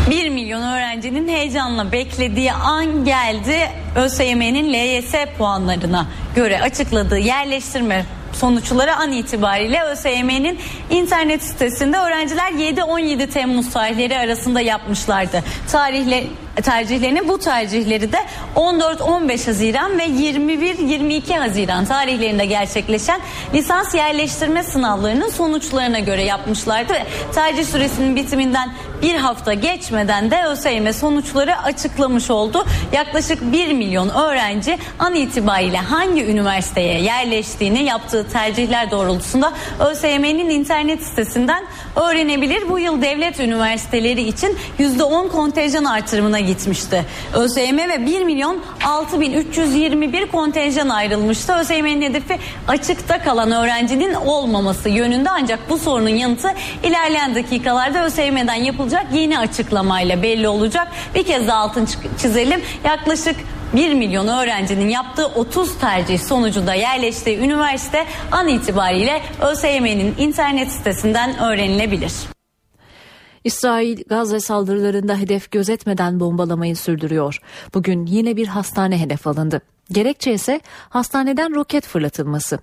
1 milyon öğrencinin heyecanla beklediği an geldi. ÖSYM'nin LYS puanlarına göre açıkladığı yerleştirme sonuçları an itibariyle ÖSYM'nin internet sitesinde öğrenciler 7-17 Temmuz tarihleri arasında yapmışlardı. Tarihle tercihlerini bu tercihleri de 14-15 Haziran ve 21-22 Haziran tarihlerinde gerçekleşen lisans yerleştirme sınavlarının sonuçlarına göre yapmışlardı ve tercih süresinin bitiminden bir hafta geçmeden de ÖSYM sonuçları açıklamış oldu. Yaklaşık 1 milyon öğrenci an itibariyle hangi üniversiteye yerleştiğini yaptığı tercihler doğrultusunda ÖSYM'nin internet sitesinden öğrenebilir. Bu yıl devlet üniversiteleri için %10 kontenjan artırımına gitmişti. ÖSYM ve 1 milyon 6321 kontenjan ayrılmıştı. ÖSYM'nin hedefi açıkta kalan öğrencinin olmaması yönünde ancak bu sorunun yanıtı ilerleyen dakikalarda ÖSYM'den yapılacak yeni açıklamayla belli olacak. Bir kez daha altın çizelim. Yaklaşık 1 milyon öğrencinin yaptığı 30 tercih sonucunda yerleştiği üniversite an itibariyle ÖSYM'nin internet sitesinden öğrenilebilir. İsrail Gazze saldırılarında hedef gözetmeden bombalamayı sürdürüyor. Bugün yine bir hastane hedef alındı. Gerekçe ise hastaneden roket fırlatılması.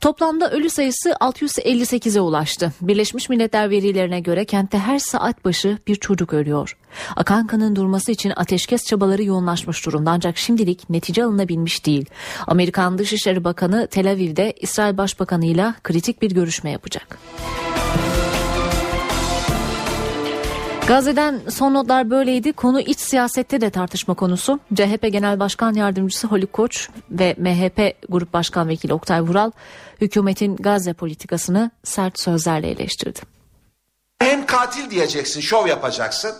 Toplamda ölü sayısı 658'e ulaştı. Birleşmiş Milletler verilerine göre kentte her saat başı bir çocuk ölüyor. Akan kanın durması için ateşkes çabaları yoğunlaşmış durumda ancak şimdilik netice alınabilmiş değil. Amerikan Dışişleri Bakanı Tel Aviv'de İsrail Başbakanı ile kritik bir görüşme yapacak. Gazze'den son notlar böyleydi. Konu iç siyasette de tartışma konusu. CHP Genel Başkan Yardımcısı Haluk Koç ve MHP Grup Başkan Vekili Oktay Vural hükümetin Gazze politikasını sert sözlerle eleştirdi. Hem katil diyeceksin, şov yapacaksın.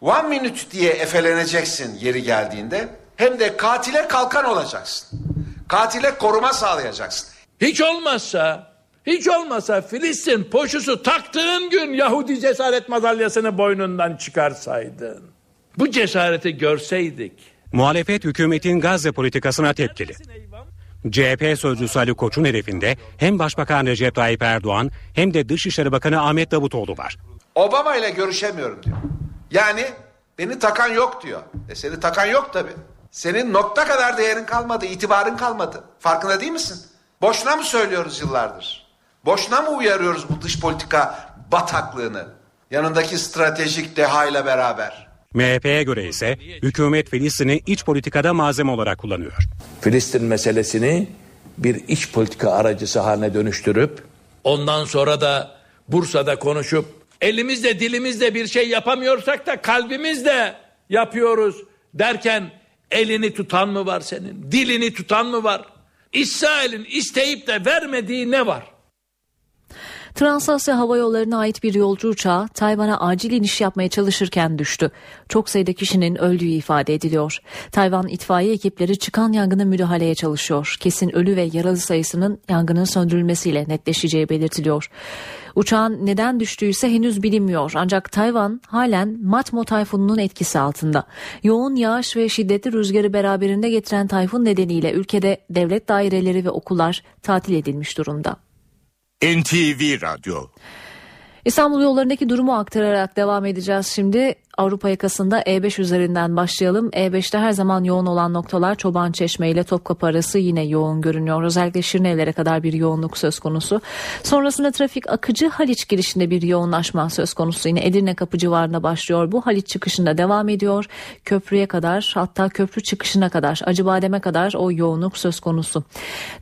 One minute diye efeleneceksin yeri geldiğinde. Hem de katile kalkan olacaksın. Katile koruma sağlayacaksın. Hiç olmazsa hiç olmasa Filistin poşusu taktığın gün Yahudi cesaret madalyasını boynundan çıkarsaydın. Bu cesareti görseydik. Muhalefet hükümetin Gazze politikasına tepkili. CHP sözcüsü Ali Koç'un hedefinde hem Başbakan Recep Tayyip Erdoğan hem de Dışişleri Bakanı Ahmet Davutoğlu var. Obama ile görüşemiyorum diyor. Yani beni takan yok diyor. E seni takan yok tabi. Senin nokta kadar değerin kalmadı, itibarın kalmadı. Farkında değil misin? Boşuna mı söylüyoruz yıllardır? Boşuna mı uyarıyoruz bu dış politika bataklığını? Yanındaki stratejik deha ile beraber. MHP'ye göre ise hükümet Filistin'i iç politikada malzeme olarak kullanıyor. Filistin meselesini bir iç politika aracısı haline dönüştürüp ondan sonra da Bursa'da konuşup elimizle dilimizle bir şey yapamıyorsak da kalbimizle yapıyoruz derken elini tutan mı var senin? Dilini tutan mı var? İsrail'in isteyip de vermediği ne var? Transasya Hava Yolları'na ait bir yolcu uçağı Tayvan'a acil iniş yapmaya çalışırken düştü. Çok sayıda kişinin öldüğü ifade ediliyor. Tayvan itfaiye ekipleri çıkan yangına müdahaleye çalışıyor. Kesin ölü ve yaralı sayısının yangının söndürülmesiyle netleşeceği belirtiliyor. Uçağın neden düştüyse henüz bilinmiyor ancak Tayvan halen Matmo tayfununun etkisi altında. Yoğun yağış ve şiddetli rüzgarı beraberinde getiren tayfun nedeniyle ülkede devlet daireleri ve okullar tatil edilmiş durumda. NTV Radyo İstanbul yollarındaki durumu aktararak devam edeceğiz şimdi. Avrupa yakasında E5 üzerinden başlayalım. E5'te her zaman yoğun olan noktalar Çoban Çeşme ile Topkapı arası yine yoğun görünüyor. Özellikle Şirinevlere kadar bir yoğunluk söz konusu. Sonrasında trafik akıcı Haliç girişinde bir yoğunlaşma söz konusu. Yine Edirne kapı civarında başlıyor. Bu Haliç çıkışında devam ediyor. Köprüye kadar hatta köprü çıkışına kadar Acıbadem'e kadar o yoğunluk söz konusu.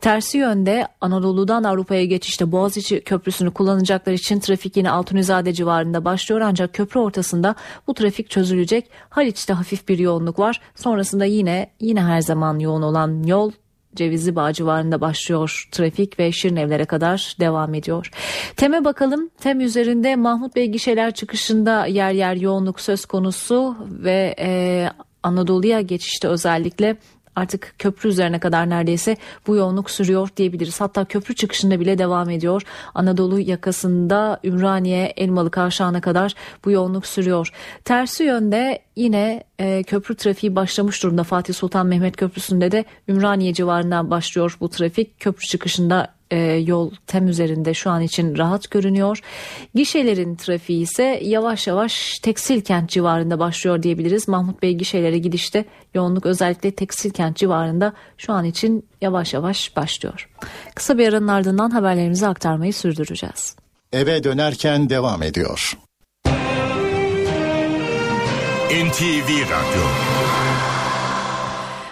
Tersi yönde Anadolu'dan Avrupa'ya geçişte Boğaziçi Köprüsü'nü kullanacaklar için trafik yine Altunizade civarında başlıyor. Ancak köprü ortasında bu trafik çözülecek. Haliç'te hafif bir yoğunluk var. Sonrasında yine yine her zaman yoğun olan yol Cevizli Bağ civarında başlıyor trafik ve Şirinevlere kadar devam ediyor. Tem'e bakalım. Tem üzerinde Mahmut Bey gişeler çıkışında yer yer yoğunluk söz konusu ve e, Anadolu'ya geçişte özellikle artık köprü üzerine kadar neredeyse bu yoğunluk sürüyor diyebiliriz. Hatta köprü çıkışında bile devam ediyor. Anadolu yakasında Ümraniye Elmalı Kavşağı'na kadar bu yoğunluk sürüyor. Tersi yönde yine e, köprü trafiği başlamış durumda. Fatih Sultan Mehmet Köprüsü'nde de Ümraniye civarından başlıyor bu trafik. Köprü çıkışında e, yol tem üzerinde şu an için rahat görünüyor. Gişelerin trafiği ise yavaş yavaş tekstil kent civarında başlıyor diyebiliriz. Mahmut Bey gişelere gidişte yoğunluk özellikle tekstil kent civarında şu an için yavaş yavaş başlıyor. Kısa bir aranın ardından haberlerimizi aktarmayı sürdüreceğiz. Eve dönerken devam ediyor. NTV Radyo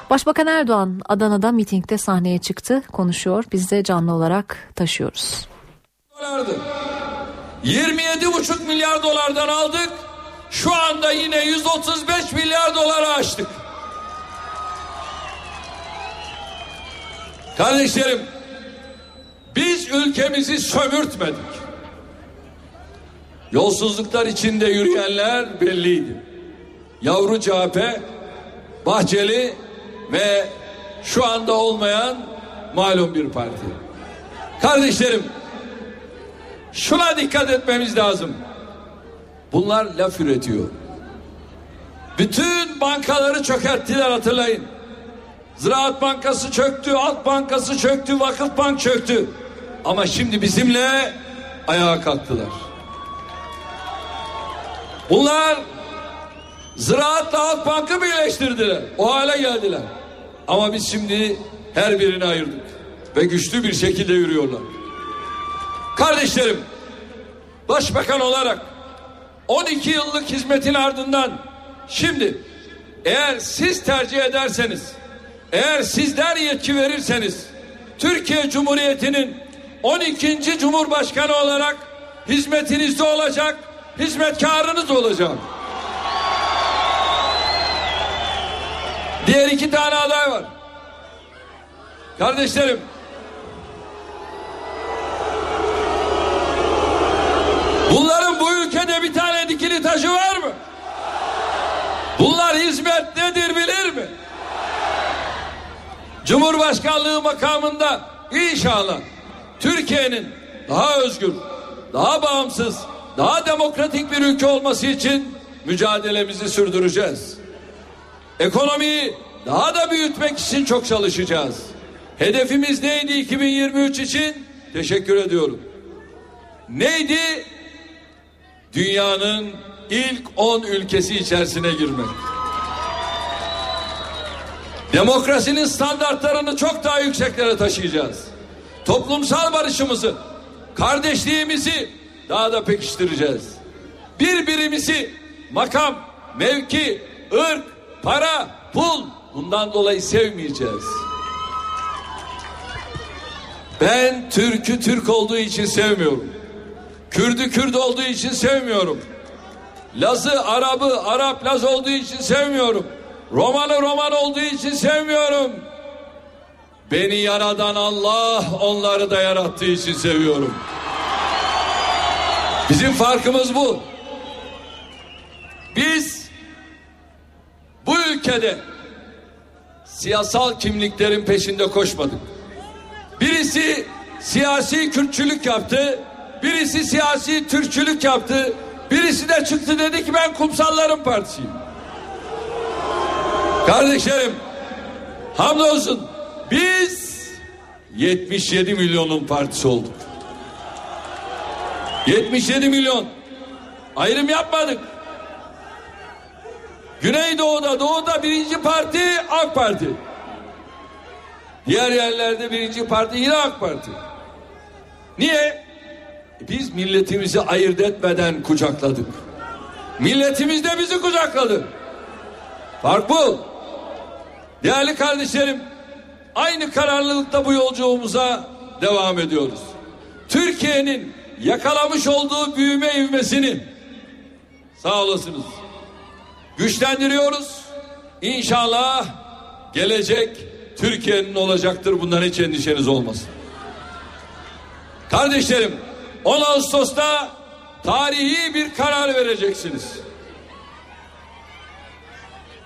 Başbakan Erdoğan Adana'da mitingde sahneye çıktı, konuşuyor. Biz de canlı olarak taşıyoruz. 27,5 milyar dolardan aldık. Şu anda yine 135 milyar doları aştık. Kardeşlerim, biz ülkemizi sömürtmedik. Yolsuzluklar içinde yürüyenler belliydi. yavru CHP, Bahçeli ve şu anda olmayan malum bir parti. Kardeşlerim şuna dikkat etmemiz lazım. Bunlar laf üretiyor. Bütün bankaları çökerttiler hatırlayın. Ziraat Bankası çöktü, Alt Bankası çöktü, Vakıf Bank çöktü. Ama şimdi bizimle ayağa kalktılar. Bunlar Ziraatla Halk Bank'ı birleştirdiler. O hale geldiler. Ama biz şimdi her birini ayırdık. Ve güçlü bir şekilde yürüyorlar. Kardeşlerim, başbakan olarak 12 yıllık hizmetin ardından şimdi eğer siz tercih ederseniz, eğer sizler yetki verirseniz Türkiye Cumhuriyeti'nin 12. Cumhurbaşkanı olarak hizmetinizde olacak, hizmetkarınız olacak. Diğer iki tane aday var. Kardeşlerim. Bunların bu ülkede bir tane dikili taşı var mı? Bunlar hizmet nedir bilir mi? Cumhurbaşkanlığı makamında inşallah Türkiye'nin daha özgür, daha bağımsız, daha demokratik bir ülke olması için mücadelemizi sürdüreceğiz. Ekonomiyi daha da büyütmek için çok çalışacağız. Hedefimiz neydi 2023 için? Teşekkür ediyorum. Neydi? Dünyanın ilk 10 ülkesi içerisine girmek. Demokrasinin standartlarını çok daha yükseklere taşıyacağız. Toplumsal barışımızı, kardeşliğimizi daha da pekiştireceğiz. Birbirimizi makam, mevki, ırk, para, pul bundan dolayı sevmeyeceğiz. Ben Türk'ü Türk olduğu için sevmiyorum. Kürdü Kürt olduğu için sevmiyorum. Laz'ı Arap'ı Arap Laz olduğu için sevmiyorum. Roman'ı Roman olduğu için sevmiyorum. Beni yaradan Allah onları da yarattığı için seviyorum. Bizim farkımız bu. Biz ülkede siyasal kimliklerin peşinde koşmadık. Birisi siyasi Kürtçülük yaptı, birisi siyasi Türkçülük yaptı, birisi de çıktı dedi ki ben kumsalların partisiyim. Kardeşlerim, hamdolsun biz 77 milyonun partisi olduk. 77 milyon. Ayrım yapmadık. Güneydoğu'da, Doğu'da birinci parti AK Parti. Diğer yerlerde birinci parti yine AK Parti. Niye? Biz milletimizi ayırt etmeden kucakladık. Milletimiz de bizi kucakladı. Fark bu. Değerli kardeşlerim, aynı kararlılıkta bu yolculuğumuza devam ediyoruz. Türkiye'nin yakalamış olduğu büyüme ivmesini sağ olasınız güçlendiriyoruz. İnşallah gelecek Türkiye'nin olacaktır. Bundan hiç endişeniz olmasın. Kardeşlerim 10 Ağustos'ta tarihi bir karar vereceksiniz.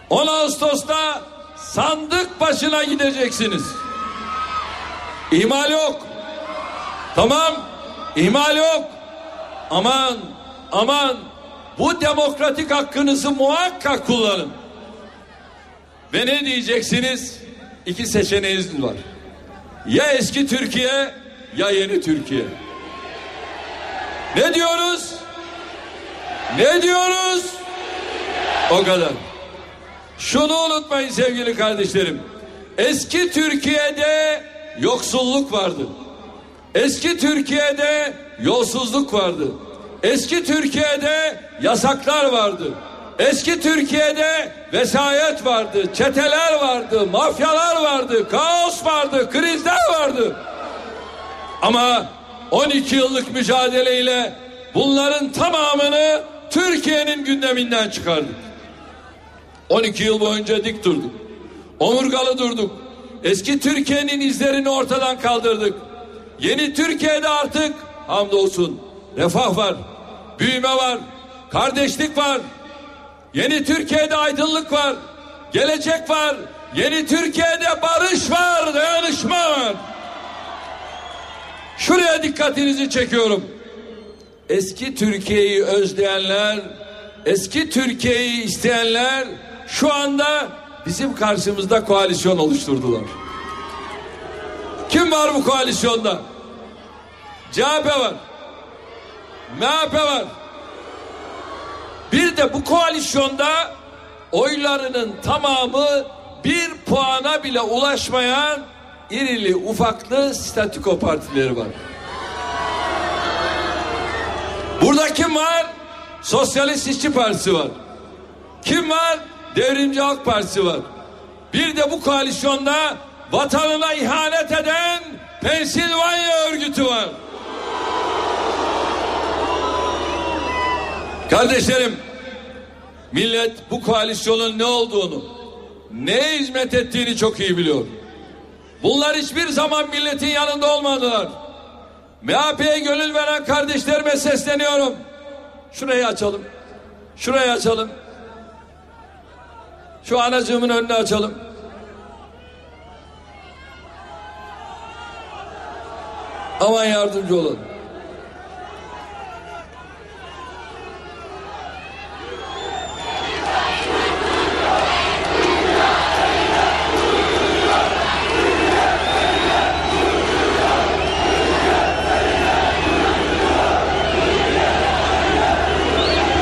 10 Ağustos'ta sandık başına gideceksiniz. İhmal yok. Tamam. İhmal yok. Aman aman bu demokratik hakkınızı muhakkak kullanın. Ve ne diyeceksiniz? İki seçeneğiniz var. Ya eski Türkiye ya yeni Türkiye. Ne diyoruz? Ne diyoruz? O kadar. Şunu unutmayın sevgili kardeşlerim. Eski Türkiye'de yoksulluk vardı. Eski Türkiye'de yolsuzluk vardı. Eski Türkiye'de yasaklar vardı. Eski Türkiye'de vesayet vardı, çeteler vardı, mafyalar vardı, kaos vardı, krizler vardı. Ama 12 yıllık mücadeleyle bunların tamamını Türkiye'nin gündeminden çıkardık. 12 yıl boyunca dik durduk. Omurgalı durduk. Eski Türkiye'nin izlerini ortadan kaldırdık. Yeni Türkiye'de artık hamdolsun refah var, büyüme var, kardeşlik var. Yeni Türkiye'de aydınlık var. Gelecek var. Yeni Türkiye'de barış var, dayanışma var. Şuraya dikkatinizi çekiyorum. Eski Türkiye'yi özleyenler, eski Türkiye'yi isteyenler şu anda bizim karşımızda koalisyon oluşturdular. Kim var bu koalisyonda? CHP var. MHP var. Bir de bu koalisyonda oylarının tamamı bir puana bile ulaşmayan irili ufaklı statüko partileri var. Burada kim var? Sosyalist İşçi Partisi var. Kim var? Devrimci Halk Partisi var. Bir de bu koalisyonda vatanına ihanet eden Pensilvanya örgütü var. Kardeşlerim, millet bu koalisyonun ne olduğunu, neye hizmet ettiğini çok iyi biliyor. Bunlar hiçbir zaman milletin yanında olmadılar. MHP'ye gönül veren kardeşlerime sesleniyorum. Şurayı açalım. Şurayı açalım. Şu anacığımın önünü açalım. Aman yardımcı olun.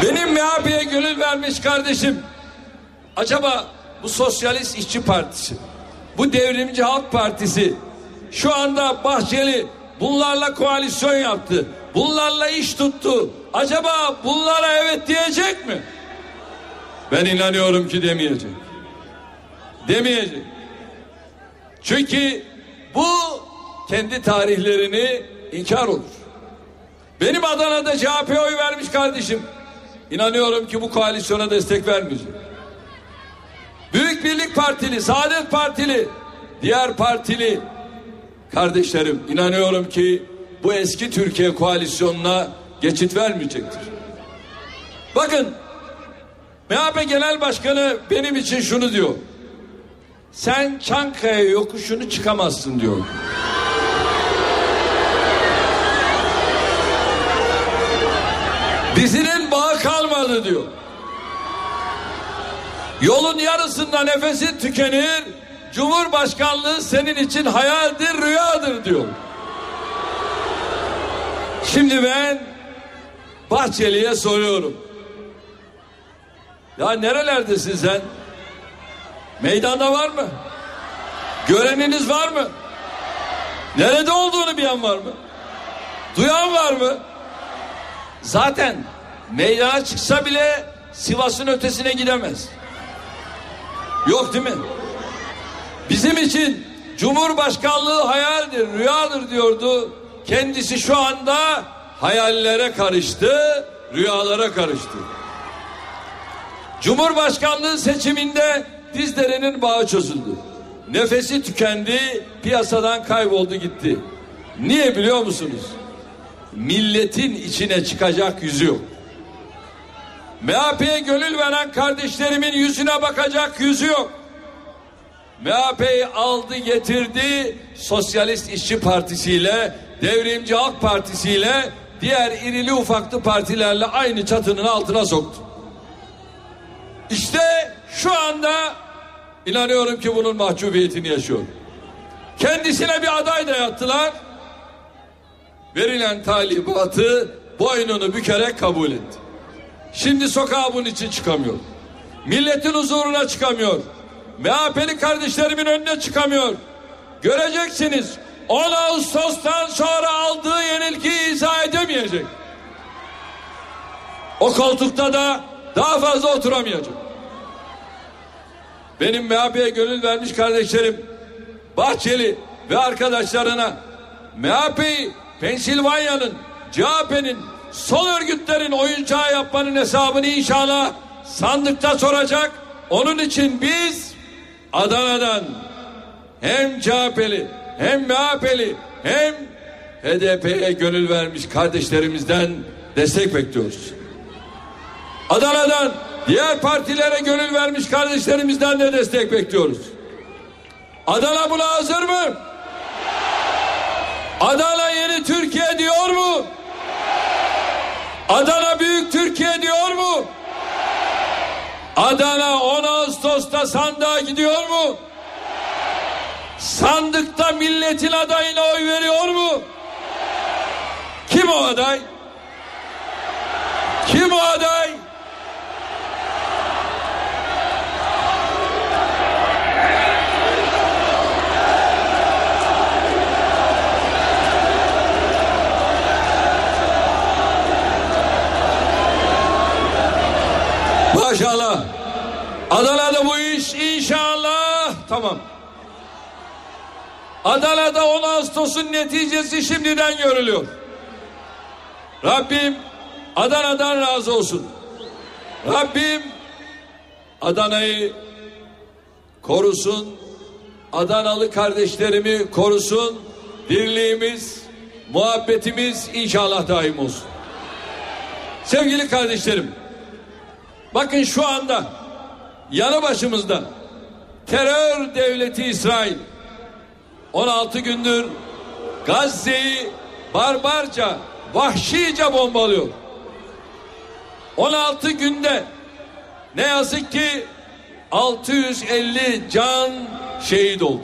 Benim MHP'ye vermiş kardeşim. Acaba bu Sosyalist İşçi Partisi, bu Devrimci Halk Partisi şu anda Bahçeli bunlarla koalisyon yaptı. Bunlarla iş tuttu. Acaba bunlara evet diyecek mi? Ben inanıyorum ki demeyecek. Demeyecek. Çünkü bu kendi tarihlerini inkar olur. Benim Adana'da CHP'ye oy vermiş kardeşim. İnanıyorum ki bu koalisyona destek vermeyecek. Büyük Birlik Partili, Saadet Partili, diğer partili kardeşlerim inanıyorum ki bu eski Türkiye koalisyonuna geçit vermeyecektir. Bakın MHP Genel Başkanı benim için şunu diyor. Sen Çankaya yokuşunu çıkamazsın diyor. Dizinin kalmadı diyor. Yolun yarısında nefesin tükenir. Cumhurbaşkanlığı senin için hayaldir, rüyadır diyor. Şimdi ben Bahçeli'ye soruyorum. Ya nerelerdesin sen? Meydanda var mı? Göreniniz var mı? Nerede olduğunu bilen var mı? Duyan var mı? Zaten meydana çıksa bile Sivas'ın ötesine gidemez. Yok değil mi? Bizim için Cumhurbaşkanlığı hayaldir, rüyadır diyordu. Kendisi şu anda hayallere karıştı, rüyalara karıştı. Cumhurbaşkanlığı seçiminde dizlerinin bağı çözüldü. Nefesi tükendi, piyasadan kayboldu gitti. Niye biliyor musunuz? Milletin içine çıkacak yüzü yok. MHP'ye gönül veren kardeşlerimin yüzüne bakacak yüzü yok. MHP'yi aldı getirdi Sosyalist İşçi Partisi ile Devrimci Halk Partisi ile diğer irili ufaklı partilerle aynı çatının altına soktu. İşte şu anda inanıyorum ki bunun mahcubiyetini yaşıyor. Kendisine bir aday dayattılar. Verilen talimatı boynunu bükerek kabul etti. Şimdi sokağa bunun için çıkamıyor. Milletin huzuruna çıkamıyor. MHP'li kardeşlerimin önüne çıkamıyor. Göreceksiniz 10 Ağustos'tan sonra aldığı yenilgiyi izah edemeyecek. O koltukta da daha fazla oturamayacak. Benim MHP'ye gönül vermiş kardeşlerim Bahçeli ve arkadaşlarına MHP'yi Pensilvanya'nın CHP'nin sol örgütlerin oyuncağı yapmanın hesabını inşallah sandıkta soracak. Onun için biz Adana'dan hem CHP'li hem MHP'li hem HDP'ye gönül vermiş kardeşlerimizden destek bekliyoruz. Adana'dan Diğer partilere gönül vermiş kardeşlerimizden de destek bekliyoruz. Adana buna hazır mı? Adana yeni Türkiye diyor mu? Adana büyük Türkiye diyor mu? Adana 10 Ağustos'ta sandığa gidiyor mu? Sandıkta milletin adayına oy veriyor mu? Kim o aday? Kim o aday? Maşallah. Adana'da bu iş inşallah tamam. Adana'da 10 Ağustos'un neticesi şimdiden görülüyor. Rabbim Adana'dan razı olsun. Rabbim Adana'yı korusun. Adanalı kardeşlerimi korusun. Birliğimiz, muhabbetimiz inşallah daim olsun. Sevgili kardeşlerim, bakın şu anda yanı başımızda terör devleti İsrail 16 gündür Gazze'yi barbarca, vahşice bombalıyor. 16 günde ne yazık ki 650 can şehit oldu.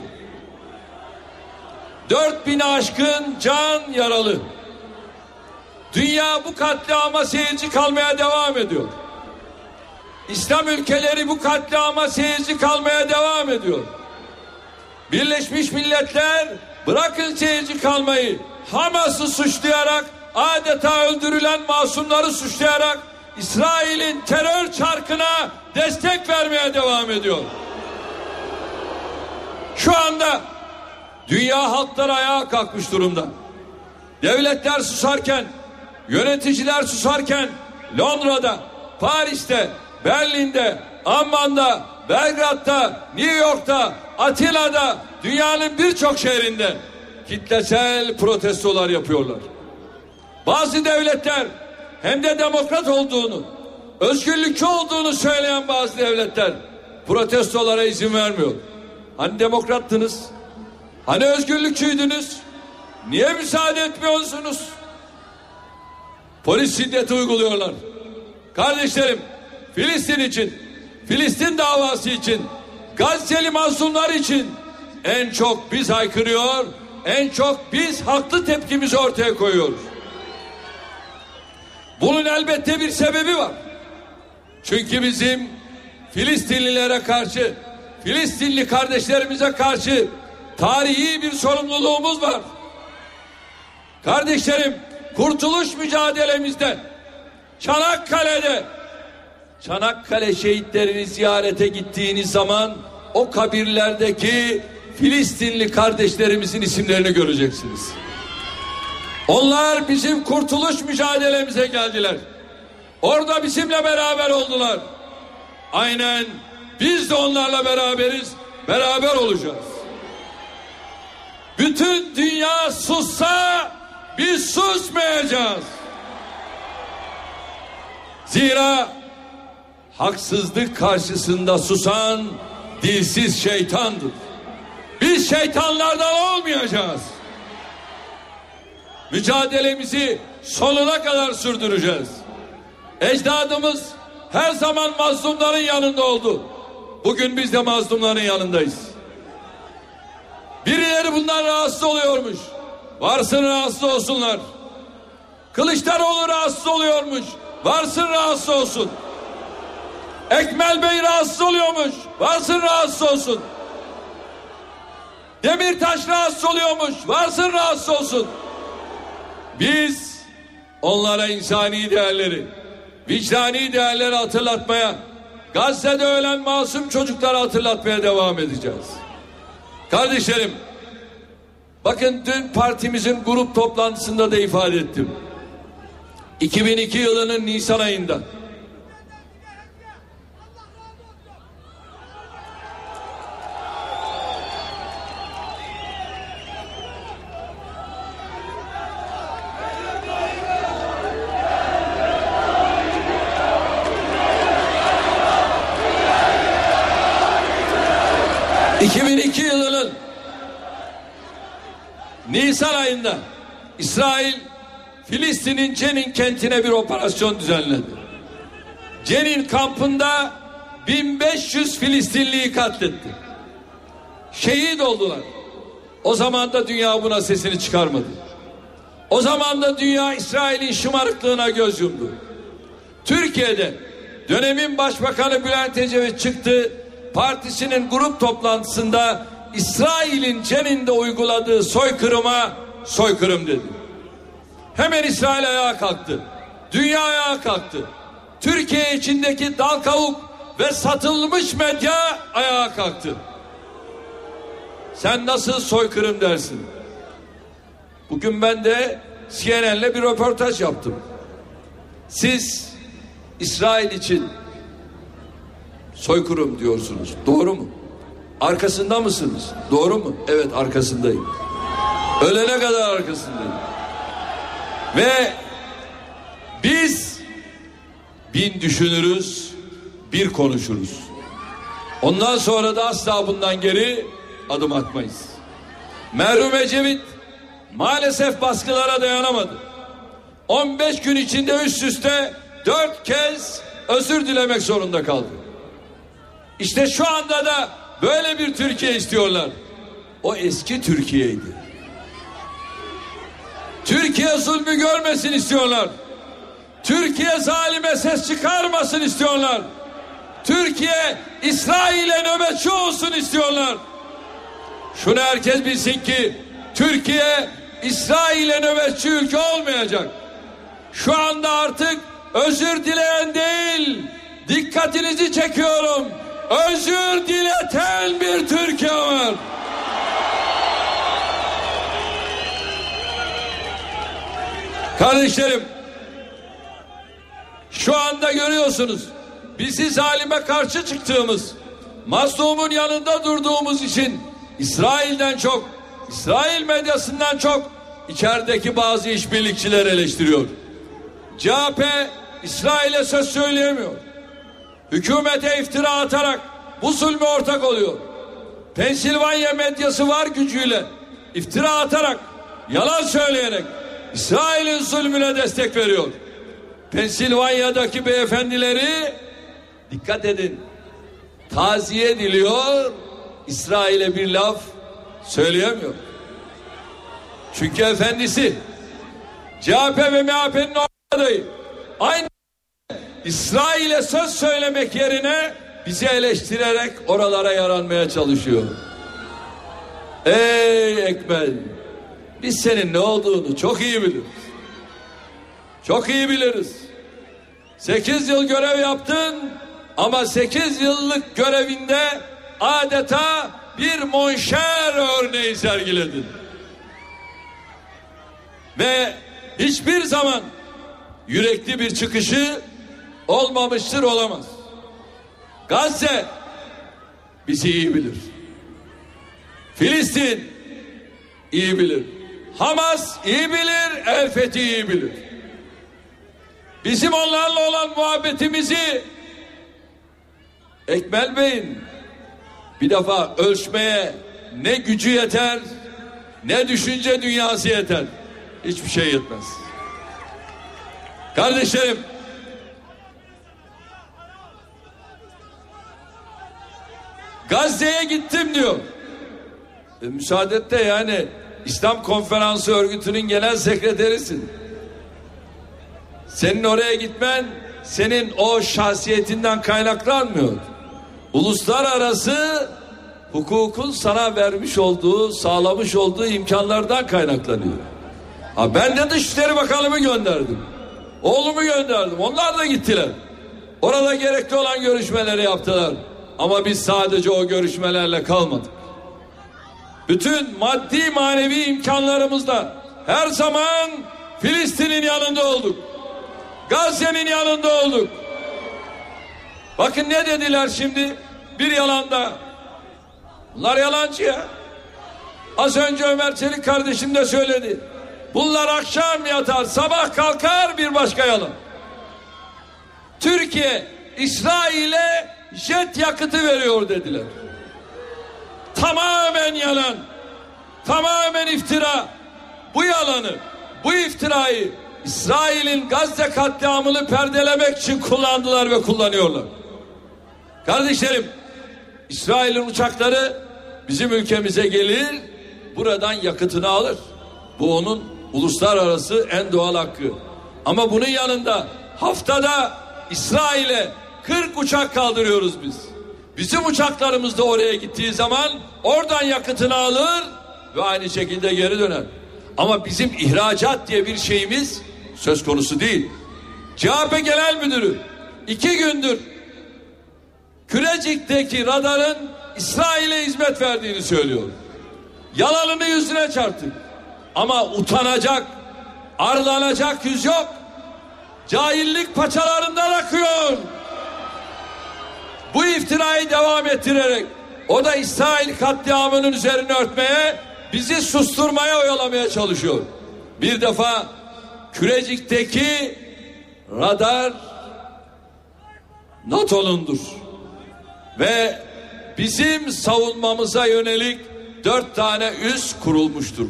4000 aşkın can yaralı. Dünya bu katliama seyirci kalmaya devam ediyor. İslam ülkeleri bu katliama seyirci kalmaya devam ediyor. Birleşmiş Milletler bırakın seyirci kalmayı Hamas'ı suçlayarak adeta öldürülen masumları suçlayarak İsrail'in terör çarkına destek vermeye devam ediyor. Şu anda dünya halkları ayağa kalkmış durumda. Devletler susarken, yöneticiler susarken Londra'da, Paris'te, Berlin'de, Amman'da, Belgrad'da, New York'ta, Atina'da, dünyanın birçok şehrinde kitlesel protestolar yapıyorlar. Bazı devletler hem de demokrat olduğunu, özgürlükçü olduğunu söyleyen bazı devletler protestolara izin vermiyor. Hani demokrattınız? Hani özgürlükçüydünüz? Niye müsaade etmiyorsunuz? Polis şiddeti uyguluyorlar. Kardeşlerim, Filistin için, Filistin davası için, Gazze'li mazlumlar için en çok biz haykırıyor, en çok biz haklı tepkimizi ortaya koyuyoruz. Bunun elbette bir sebebi var. Çünkü bizim Filistinlilere karşı, Filistinli kardeşlerimize karşı tarihi bir sorumluluğumuz var. Kardeşlerim, kurtuluş mücadelemizde Çanakkale'de Çanakkale şehitlerini ziyarete gittiğiniz zaman o kabirlerdeki Filistinli kardeşlerimizin isimlerini göreceksiniz. Onlar bizim kurtuluş mücadelemize geldiler. Orada bizimle beraber oldular. Aynen biz de onlarla beraberiz, beraber olacağız. Bütün dünya sussa biz susmayacağız. Zira haksızlık karşısında susan dilsiz şeytandır. Biz şeytanlardan olmayacağız. Mücadelemizi sonuna kadar sürdüreceğiz. Ecdadımız her zaman mazlumların yanında oldu. Bugün biz de mazlumların yanındayız. Birileri bundan rahatsız oluyormuş. Varsın rahatsız olsunlar. Kılıçdaroğlu rahatsız oluyormuş. Varsın rahatsız olsun. Ekmel Bey rahatsız oluyormuş. Varsın rahatsız olsun. Demirtaş rahatsız oluyormuş. Varsın rahatsız olsun. Biz onlara insani değerleri, vicdani değerleri hatırlatmaya, Gazze'de ölen masum çocukları hatırlatmaya devam edeceğiz. Kardeşlerim, bakın dün partimizin grup toplantısında da ifade ettim. 2002 yılının Nisan ayında 2002 yılının Nisan ayında İsrail Filistin'in Cenin kentine bir operasyon düzenledi. Cenin kampında 1500 Filistinliyi katletti. Şehit oldular. O zaman da dünya buna sesini çıkarmadı. O zaman da dünya İsrail'in şımarıklığına göz yumdu. Türkiye'de dönemin başbakanı Bülent Ecevit çıktı. Partisinin grup toplantısında İsrail'in Cenin'de uyguladığı soykırıma soykırım dedi. Hemen İsrail ayağa kalktı. Dünya ayağa kalktı. Türkiye içindeki dal kavuk ve satılmış medya ayağa kalktı. Sen nasıl soykırım dersin? Bugün ben de CNN'le bir röportaj yaptım. Siz İsrail için soykırım diyorsunuz. Doğru mu? Arkasında mısınız? Doğru mu? Evet arkasındayım. Ölene kadar arkasındayım. Ve biz bin düşünürüz, bir konuşuruz. Ondan sonra da asla bundan geri adım atmayız. Merhum Ecevit maalesef baskılara dayanamadı. 15 gün içinde üst üste dört kez özür dilemek zorunda kaldı. İşte şu anda da böyle bir Türkiye istiyorlar. O eski Türkiye'ydi. Türkiye zulmü görmesin istiyorlar. Türkiye zalime ses çıkarmasın istiyorlar. Türkiye İsrail'e nöbetçi olsun istiyorlar. Şunu herkes bilsin ki Türkiye İsrail'e nöbetçi ülke olmayacak. Şu anda artık özür dileyen değil, dikkatinizi çekiyorum. Özür dileten bir Türkiye var. Kardeşlerim, şu anda görüyorsunuz bizi zalime karşı çıktığımız, mazlumun yanında durduğumuz için İsrail'den çok, İsrail medyasından çok içerideki bazı işbirlikçiler eleştiriyor. CHP İsrail'e söz söyleyemiyor. Hükümete iftira atarak bu zulme ortak oluyor. Pensilvanya medyası var gücüyle iftira atarak, yalan söyleyerek İsrail'in zulmüne destek veriyor. Pensilvanya'daki beyefendileri dikkat edin. Taziye ediliyor. İsrail'e bir laf söyleyemiyor. Çünkü efendisi CHP ve MHP'nin adayı aynı İsrail'e söz söylemek yerine bizi eleştirerek oralara yaranmaya çalışıyor. Ey Ekmel biz senin ne olduğunu çok iyi biliriz. Çok iyi biliriz. Sekiz yıl görev yaptın ama sekiz yıllık görevinde adeta bir monşer örneği sergiledin. Ve hiçbir zaman yürekli bir çıkışı olmamıştır olamaz. Gazze bizi iyi bilir. Filistin iyi bilir. Hamas iyi bilir, El Fethi iyi bilir. Bizim onlarla olan muhabbetimizi Ekmel Bey'in bir defa ölçmeye ne gücü yeter ne düşünce dünyası yeter. Hiçbir şey yetmez. Kardeşlerim Gazze'ye gittim diyor. E, müsaade et de yani İslam Konferansı Örgütü'nün genel sekreterisin. Senin oraya gitmen senin o şahsiyetinden kaynaklanmıyor. Uluslararası hukukun sana vermiş olduğu, sağlamış olduğu imkanlardan kaynaklanıyor. Ha ben de Dışişleri Bakanımı gönderdim. Oğlumu gönderdim. Onlar da gittiler. Orada gerekli olan görüşmeleri yaptılar. Ama biz sadece o görüşmelerle kalmadık. Bütün maddi manevi imkanlarımızla her zaman Filistin'in yanında olduk. Gazze'nin yanında olduk. Bakın ne dediler şimdi? Bir yalanda. Bunlar yalancı ya. Az önce Ömer Çelik kardeşim de söyledi. Bunlar akşam yatar, sabah kalkar bir başka yalan. Türkiye İsrail'e jet yakıtı veriyor dediler. tamamen yalan. Tamamen iftira. Bu yalanı, bu iftirayı İsrail'in Gazze katliamını perdelemek için kullandılar ve kullanıyorlar. Kardeşlerim, İsrail'in uçakları bizim ülkemize gelir, buradan yakıtını alır. Bu onun uluslararası en doğal hakkı. Ama bunun yanında haftada İsrail'e 40 uçak kaldırıyoruz biz. Bizim uçaklarımız da oraya gittiği zaman oradan yakıtını alır ve aynı şekilde geri döner. Ama bizim ihracat diye bir şeyimiz söz konusu değil. CHP Genel Müdürü iki gündür Kürecik'teki radarın İsrail'e hizmet verdiğini söylüyor. Yalanını yüzüne çarptık. Ama utanacak, arlanacak yüz yok. Cahillik paçalarından akıyor. Bu iftirayı devam ettirerek o da İsrail katliamının üzerine örtmeye, bizi susturmaya oyalamaya çalışıyor. Bir defa Kürecik'teki radar NATO'nundur. Ve bizim savunmamıza yönelik dört tane üs kurulmuştur.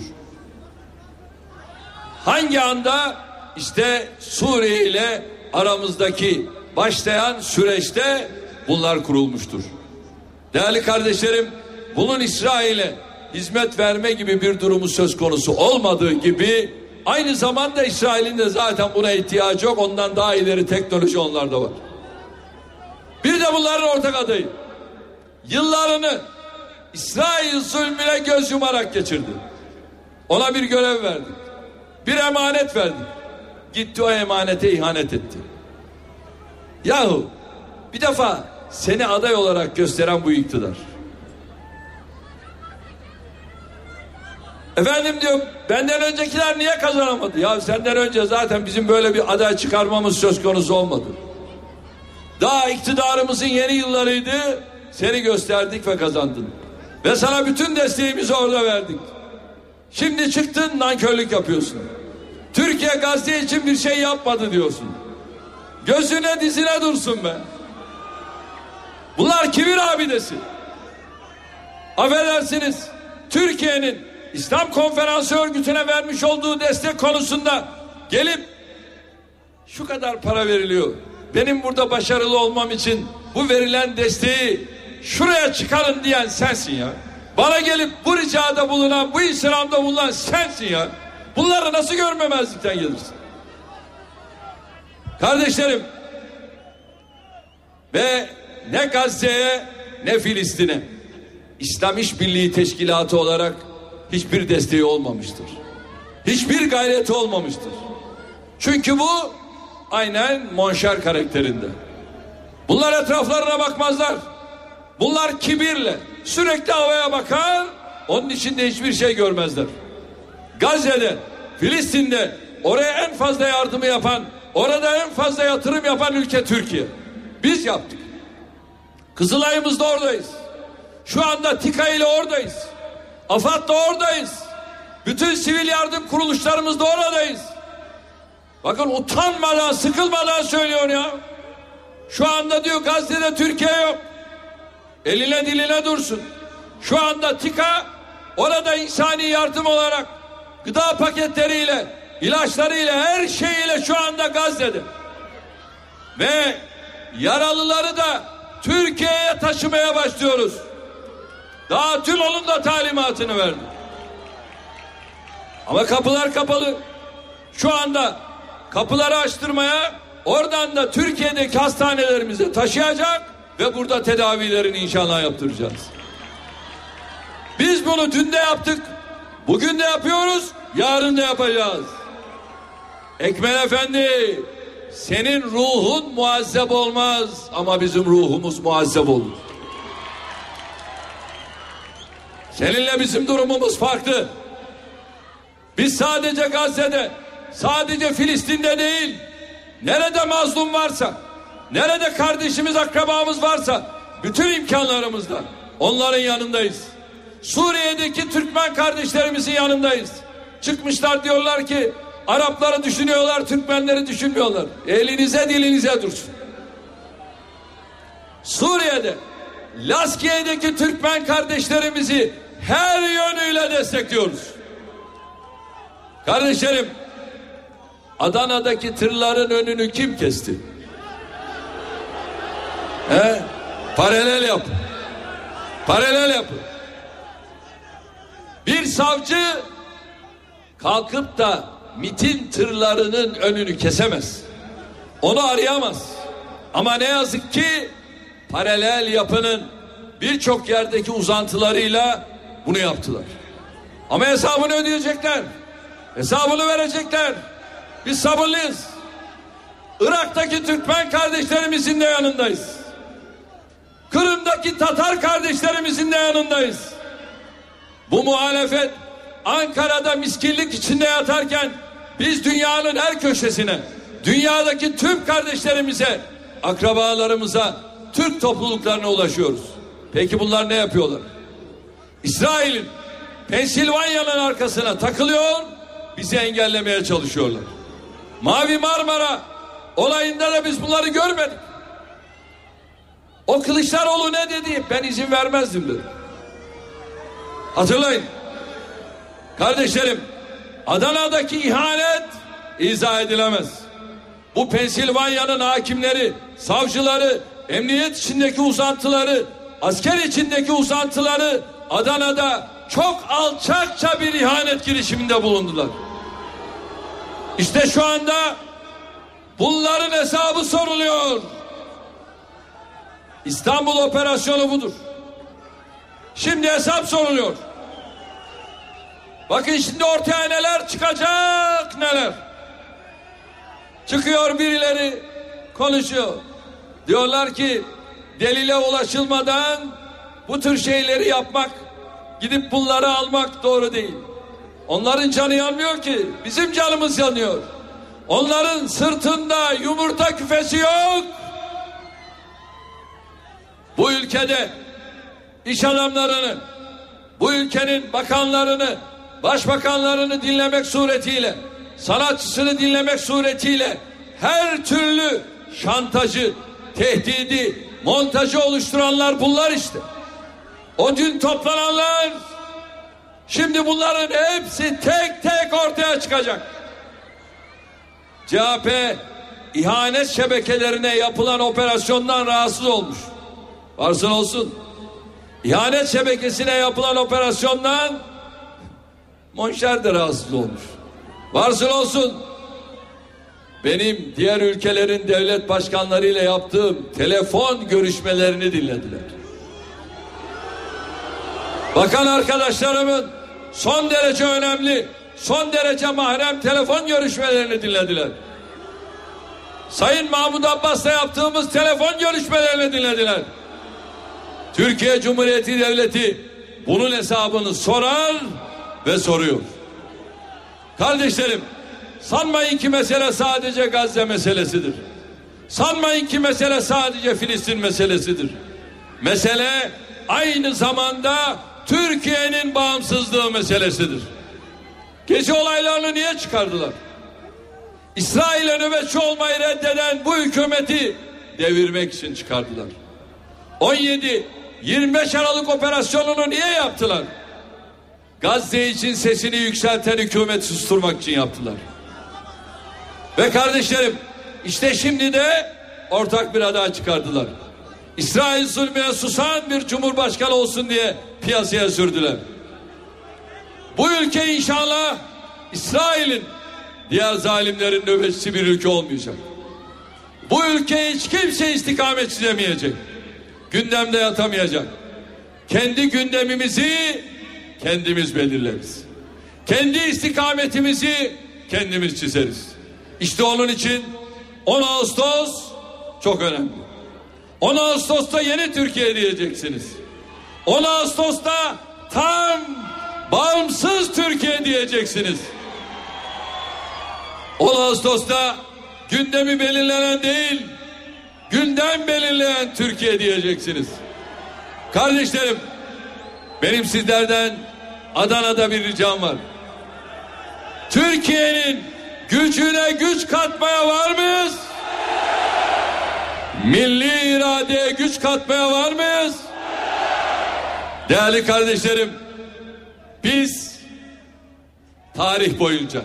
Hangi anda işte Suriye ile aramızdaki başlayan süreçte bunlar kurulmuştur. Değerli kardeşlerim, bunun İsrail'e hizmet verme gibi bir durumu söz konusu olmadığı gibi aynı zamanda İsrail'in de zaten buna ihtiyacı yok. Ondan daha ileri teknoloji onlarda var. Bir de bunların ortak adayı. Yıllarını İsrail zulmüne göz yumarak geçirdi. Ona bir görev verdik. Bir emanet verdik. Gitti o emanete ihanet etti. Yahu bir defa seni aday olarak gösteren bu iktidar. Efendim diyor benden öncekiler niye kazanamadı? Ya senden önce zaten bizim böyle bir aday çıkarmamız söz konusu olmadı. Daha iktidarımızın yeni yıllarıydı. Seni gösterdik ve kazandın. Ve sana bütün desteğimizi orada verdik. Şimdi çıktın nankörlük yapıyorsun. Türkiye Gazze için bir şey yapmadı diyorsun. Gözüne dizine dursun be. Bunlar kibir abidesi. Affedersiniz. Türkiye'nin İslam Konferansı örgütüne vermiş olduğu destek konusunda gelip şu kadar para veriliyor. Benim burada başarılı olmam için bu verilen desteği şuraya çıkarın diyen sensin ya. Bana gelip bu ricada bulunan, bu İslam'da bulunan sensin ya. Bunları nasıl görmemezlikten gelirsin? Kardeşlerim ve ne Gazze'ye ne Filistin'e İslam İşbirliği Teşkilatı olarak hiçbir desteği olmamıştır. Hiçbir gayreti olmamıştır. Çünkü bu aynen monşer karakterinde. Bunlar etraflarına bakmazlar. Bunlar kibirle sürekli havaya bakar. Onun içinde hiçbir şey görmezler. Gazze'de, Filistin'de oraya en fazla yardımı yapan, orada en fazla yatırım yapan ülke Türkiye. Biz yaptık. Kızılay'ımızda oradayız. Şu anda TİKA ile oradayız. AFAD'da oradayız. Bütün sivil yardım kuruluşlarımızda oradayız. Bakın utanmadan, sıkılmadan söylüyor ya. Şu anda diyor Gazze'de Türkiye yok. Eline diline dursun. Şu anda TİKA orada insani yardım olarak gıda paketleriyle, ilaçlarıyla, her şeyiyle şu anda Gazze'de. Ve yaralıları da Türkiye'ye taşımaya başlıyoruz. Daha tüm onun da talimatını verdi. Ama kapılar kapalı. Şu anda kapıları açtırmaya oradan da Türkiye'deki hastanelerimize taşıyacak ve burada tedavilerini inşallah yaptıracağız. Biz bunu dün de yaptık. Bugün de yapıyoruz. Yarın da yapacağız. Ekmel Efendi senin ruhun muazzeb olmaz ama bizim ruhumuz muazzeb olur. Seninle bizim durumumuz farklı. Biz sadece Gazze'de, sadece Filistin'de değil, nerede mazlum varsa, nerede kardeşimiz, akrabamız varsa, bütün imkanlarımızla onların yanındayız. Suriye'deki Türkmen kardeşlerimizin yanındayız. Çıkmışlar diyorlar ki Arapları düşünüyorlar, Türkmenleri düşünmüyorlar. Elinize dilinize dursun. Suriye'de Laskiye'deki Türkmen kardeşlerimizi her yönüyle destekliyoruz. Kardeşlerim, Adana'daki tırların önünü kim kesti? He? Paralel yap. Paralel yap. Bir savcı kalkıp da mitin tırlarının önünü kesemez. Onu arayamaz. Ama ne yazık ki paralel yapının birçok yerdeki uzantılarıyla bunu yaptılar. Ama hesabını ödeyecekler. Hesabını verecekler. Biz sabırlıyız. Irak'taki Türkmen kardeşlerimizin de yanındayız. Kırım'daki Tatar kardeşlerimizin de yanındayız. Bu muhalefet Ankara'da miskinlik içinde yatarken biz dünyanın her köşesine, dünyadaki tüm kardeşlerimize, akrabalarımıza, Türk topluluklarına ulaşıyoruz. Peki bunlar ne yapıyorlar? İsrail'in Pensilvanya'nın arkasına takılıyor, bizi engellemeye çalışıyorlar. Mavi Marmara olayında da biz bunları görmedik. O Kılıçdaroğlu ne dedi? Ben izin vermezdim dedi. Hatırlayın. Kardeşlerim, Adana'daki ihanet izah edilemez. Bu Pensilvanya'nın hakimleri, savcıları, emniyet içindeki uzantıları, asker içindeki uzantıları Adana'da çok alçakça bir ihanet girişiminde bulundular. İşte şu anda bunların hesabı soruluyor. İstanbul operasyonu budur. Şimdi hesap soruluyor. Bakın şimdi ortaya neler çıkacak neler. Çıkıyor birileri konuşuyor. Diyorlar ki delile ulaşılmadan bu tür şeyleri yapmak, gidip bunları almak doğru değil. Onların canı yanmıyor ki, bizim canımız yanıyor. Onların sırtında yumurta küfesi yok. Bu ülkede iş adamlarını, bu ülkenin bakanlarını, başbakanlarını dinlemek suretiyle, sanatçısını dinlemek suretiyle her türlü şantajı, tehdidi, montajı oluşturanlar bunlar işte. O dün toplananlar şimdi bunların hepsi tek tek ortaya çıkacak. CHP ihanet şebekelerine yapılan operasyondan rahatsız olmuş. Varsın olsun. İhanet şebekesine yapılan operasyondan Monşer de rahatsız olmuş. Varsın olsun. Benim diğer ülkelerin devlet başkanlarıyla yaptığım telefon görüşmelerini dinlediler. Bakan arkadaşlarımın son derece önemli, son derece mahrem telefon görüşmelerini dinlediler. Sayın Mahmut Abbas'la yaptığımız telefon görüşmelerini dinlediler. Türkiye Cumhuriyeti Devleti bunun hesabını sorar ve soruyor. Kardeşlerim sanmayın ki mesele sadece Gazze meselesidir. Sanmayın ki mesele sadece Filistin meselesidir. Mesele aynı zamanda Türkiye'nin bağımsızlığı meselesidir. Gece olaylarını niye çıkardılar? İsrail'e nöbetçi olmayı reddeden bu hükümeti devirmek için çıkardılar. 17 25 Aralık operasyonunu niye yaptılar? Gazze için sesini yükselten hükümeti susturmak için yaptılar. Ve kardeşlerim işte şimdi de ortak bir aday çıkardılar. İsrail zulmüne susan bir cumhurbaşkanı olsun diye piyasaya sürdüler. Bu ülke inşallah İsrail'in diğer zalimlerin nöbetçisi bir ülke olmayacak. Bu ülke hiç kimse istikamet çizemeyecek. Gündemde yatamayacak. Kendi gündemimizi kendimiz belirleriz. Kendi istikametimizi kendimiz çizeriz. İşte onun için 10 Ağustos çok önemli. 10 Ağustos'ta yeni Türkiye diyeceksiniz. 10 Ağustos'ta tam bağımsız Türkiye diyeceksiniz. 10 Ağustos'ta gündemi belirlenen değil, gündem belirleyen Türkiye diyeceksiniz. Kardeşlerim, benim sizlerden Adana'da bir ricam var. Türkiye'nin gücüne güç katmaya var mıyız? Milli iradeye güç katmaya var mıyız? Değerli kardeşlerim, biz tarih boyunca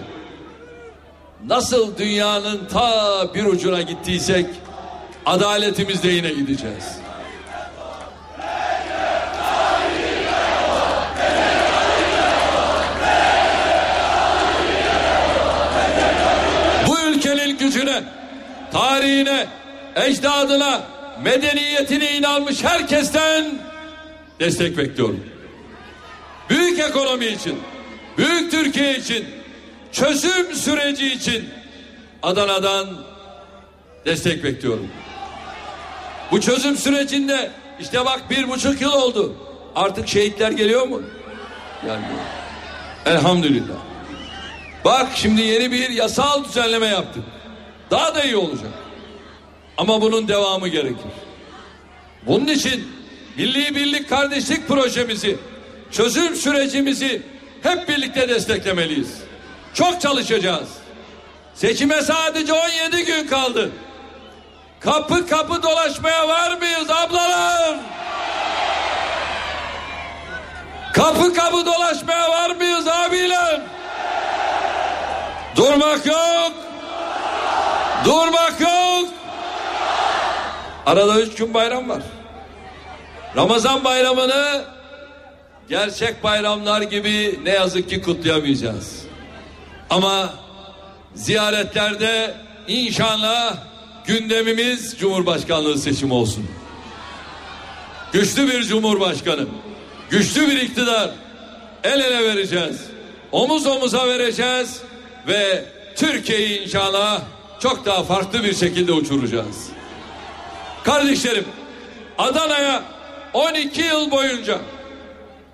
nasıl dünyanın ta bir ucuna gittiysek adaletimizde yine gideceğiz. Tarihine, ecdadına, medeniyetine inanmış herkesten destek bekliyorum. Büyük ekonomi için, büyük Türkiye için, çözüm süreci için Adana'dan destek bekliyorum. Bu çözüm sürecinde işte bak bir buçuk yıl oldu. Artık şehitler geliyor mu? Yani elhamdülillah. Bak şimdi yeni bir yasal düzenleme yaptık. Daha da iyi olacak. Ama bunun devamı gerekir. Bunun için Milli Birlik Kardeşlik projemizi, çözüm sürecimizi hep birlikte desteklemeliyiz. Çok çalışacağız. Seçime sadece 17 gün kaldı. Kapı kapı dolaşmaya var mıyız ablalar? Kapı kapı dolaşmaya var mıyız abiler? Durmak yok. Durmak yok. Arada üç gün bayram var. Ramazan bayramını gerçek bayramlar gibi ne yazık ki kutlayamayacağız. Ama ziyaretlerde inşallah gündemimiz Cumhurbaşkanlığı seçimi olsun. Güçlü bir cumhurbaşkanı, güçlü bir iktidar el ele vereceğiz. Omuz omuza vereceğiz ve Türkiye'yi inşallah çok daha farklı bir şekilde uçuracağız. Kardeşlerim, Adana'ya 12 yıl boyunca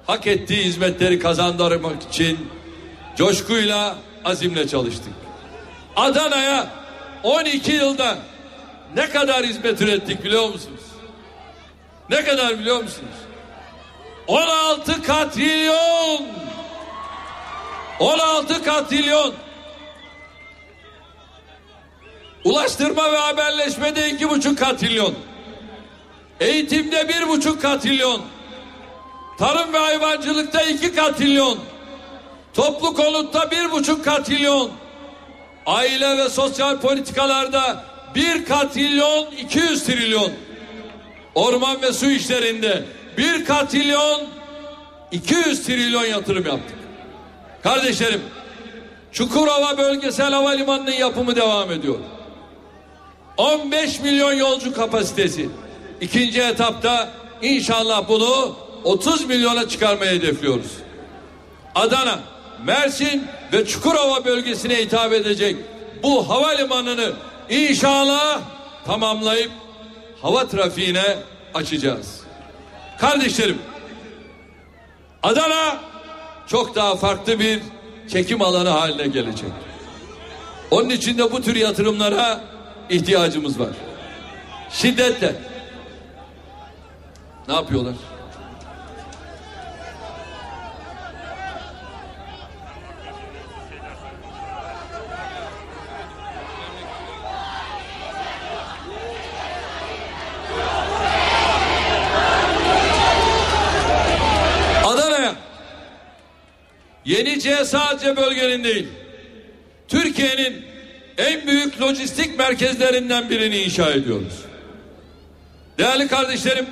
hak ettiği hizmetleri kazandırmak için coşkuyla, azimle çalıştık. Adana'ya 12 yılda ne kadar hizmet ürettik biliyor musunuz? Ne kadar biliyor musunuz? 16 katrilyon 16 katrilyon Ulaştırma ve haberleşmede iki buçuk katrilyon Eğitimde bir buçuk katrilyon Tarım ve hayvancılıkta iki katrilyon Toplu konutta bir buçuk katrilyon Aile ve sosyal politikalarda bir katrilyon 200 trilyon. Orman ve su işlerinde bir katrilyon 200 trilyon yatırım yaptık. Kardeşlerim Çukurova Bölgesel Havalimanı'nın yapımı devam ediyor. 15 milyon yolcu kapasitesi. İkinci etapta inşallah bunu 30 milyona çıkarmayı hedefliyoruz. Adana, Mersin ve Çukurova bölgesine hitap edecek bu havalimanını inşallah tamamlayıp hava trafiğine açacağız. Kardeşlerim, Adana çok daha farklı bir çekim alanı haline gelecek. Onun için de bu tür yatırımlara ihtiyacımız var. Şiddetle. Ne yapıyorlar? Yenice sadece bölgenin değil Türkiye'nin en büyük lojistik merkezlerinden birini inşa ediyoruz. Değerli kardeşlerim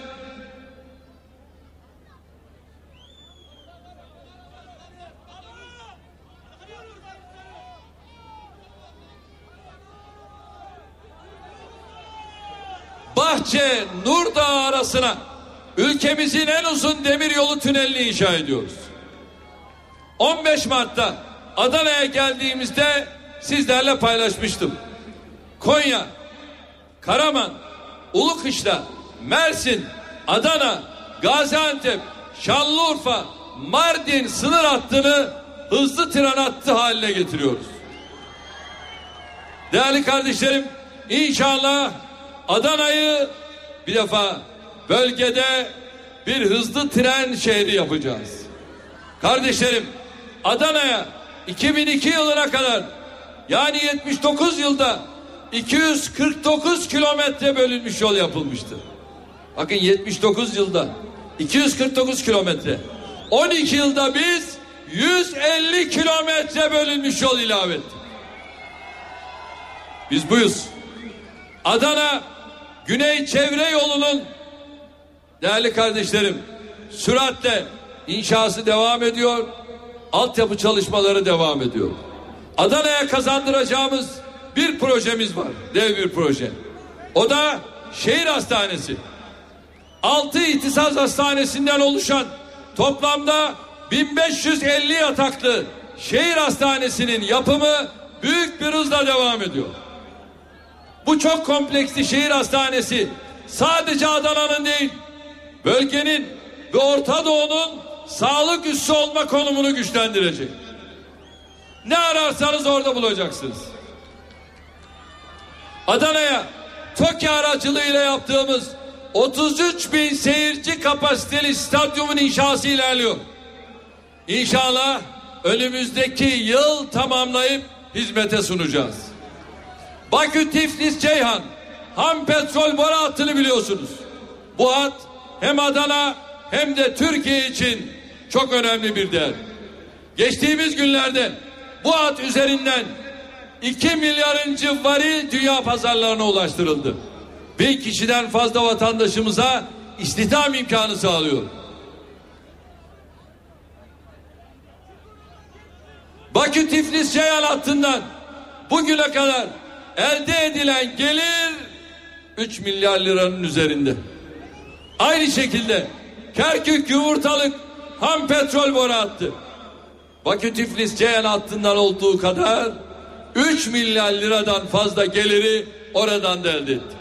Bahçe Nurdağ arasına ülkemizin en uzun demiryolu tünelini inşa ediyoruz. 15 Mart'ta Adana'ya geldiğimizde sizlerle paylaşmıştım. Konya, Karaman, Ulukışla, Mersin, Adana, Gaziantep, Şanlıurfa, Mardin sınır hattını hızlı tren hattı haline getiriyoruz. Değerli kardeşlerim, inşallah Adana'yı bir defa bölgede bir hızlı tren şehri yapacağız. Kardeşlerim, Adana'ya 2002 yılına kadar yani 79 yılda 249 kilometre bölünmüş yol yapılmıştı. Bakın 79 yılda 249 kilometre. 12 yılda biz 150 kilometre bölünmüş yol ilave ettik. Biz buyuz. Adana Güney Çevre Yolu'nun değerli kardeşlerim süratle inşası devam ediyor. Altyapı çalışmaları devam ediyor. Adana'ya kazandıracağımız bir projemiz var. Dev bir proje. O da şehir hastanesi. Altı ihtisas hastanesinden oluşan toplamda 1550 yataklı şehir hastanesinin yapımı büyük bir hızla devam ediyor. Bu çok kompleksli şehir hastanesi sadece Adana'nın değil, bölgenin ve Orta Doğu'nun sağlık üssü olma konumunu güçlendirecek. Ne ararsanız orada bulacaksınız. Adana'ya TOKİ aracılığıyla yaptığımız 33 bin seyirci kapasiteli stadyumun inşası ilerliyor. İnşallah önümüzdeki yıl tamamlayıp hizmete sunacağız. Bakü Tiflis Ceyhan ham petrol boru hattını biliyorsunuz. Bu hat hem Adana hem de Türkiye için çok önemli bir değer. Geçtiğimiz günlerde bu hat üzerinden 2 milyarıncı varil dünya pazarlarına ulaştırıldı. Bin kişiden fazla vatandaşımıza istihdam imkanı sağlıyor. Bakü Tiflis Ceyhan hattından bugüne kadar elde edilen gelir 3 milyar liranın üzerinde. Aynı şekilde Kerkük Yumurtalık ham petrol boru hattı. Bakü Tiflis Ceyhan hattından olduğu kadar 3 milyar liradan fazla geliri oradan da elde ettik.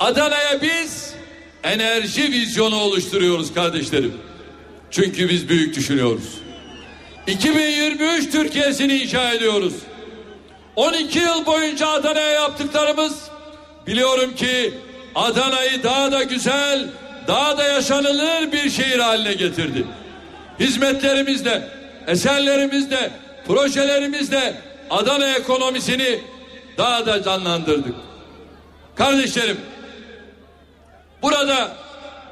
Adana'ya biz enerji vizyonu oluşturuyoruz kardeşlerim. Çünkü biz büyük düşünüyoruz. 2023 Türkiye'sini inşa ediyoruz. 12 yıl boyunca Adana'ya yaptıklarımız biliyorum ki Adana'yı daha da güzel, daha da yaşanılır bir şehir haline getirdi. Hizmetlerimizle, eserlerimizle, projelerimizle Adana ekonomisini daha da canlandırdık. Kardeşlerim, burada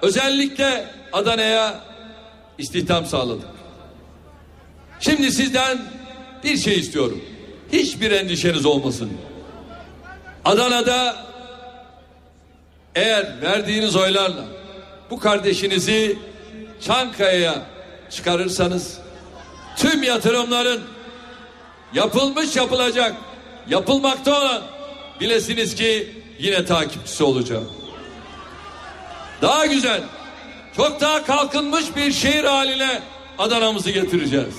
özellikle Adana'ya istihdam sağladık. Şimdi sizden bir şey istiyorum. Hiçbir endişeniz olmasın. Adana'da eğer verdiğiniz oylarla bu kardeşinizi Çankaya'ya çıkarırsanız tüm yatırımların yapılmış yapılacak yapılmakta olan bilesiniz ki yine takipçisi olacağım. Daha güzel çok daha kalkınmış bir şehir haline Adana'mızı getireceğiz.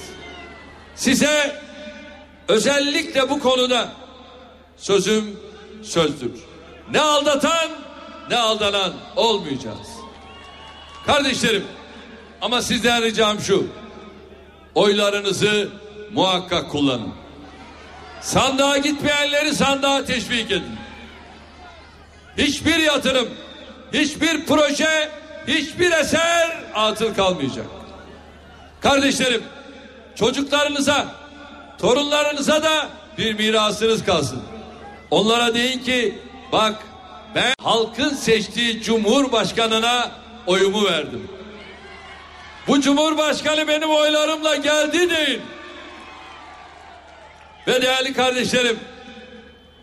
Size özellikle bu konuda sözüm sözdür. Ne aldatan ne aldanan olmayacağız. Kardeşlerim ama sizden ricam şu. Oylarınızı muhakkak kullanın. Sandığa gitmeyenleri sandığa teşvik edin. Hiçbir yatırım, hiçbir proje, hiçbir eser atıl kalmayacak. Kardeşlerim, çocuklarınıza, torunlarınıza da bir mirasınız kalsın. Onlara deyin ki bak ben halkın seçtiği cumhurbaşkanına oyumu verdim. Bu cumhurbaşkanı benim oylarımla geldi deyin. Ve değerli kardeşlerim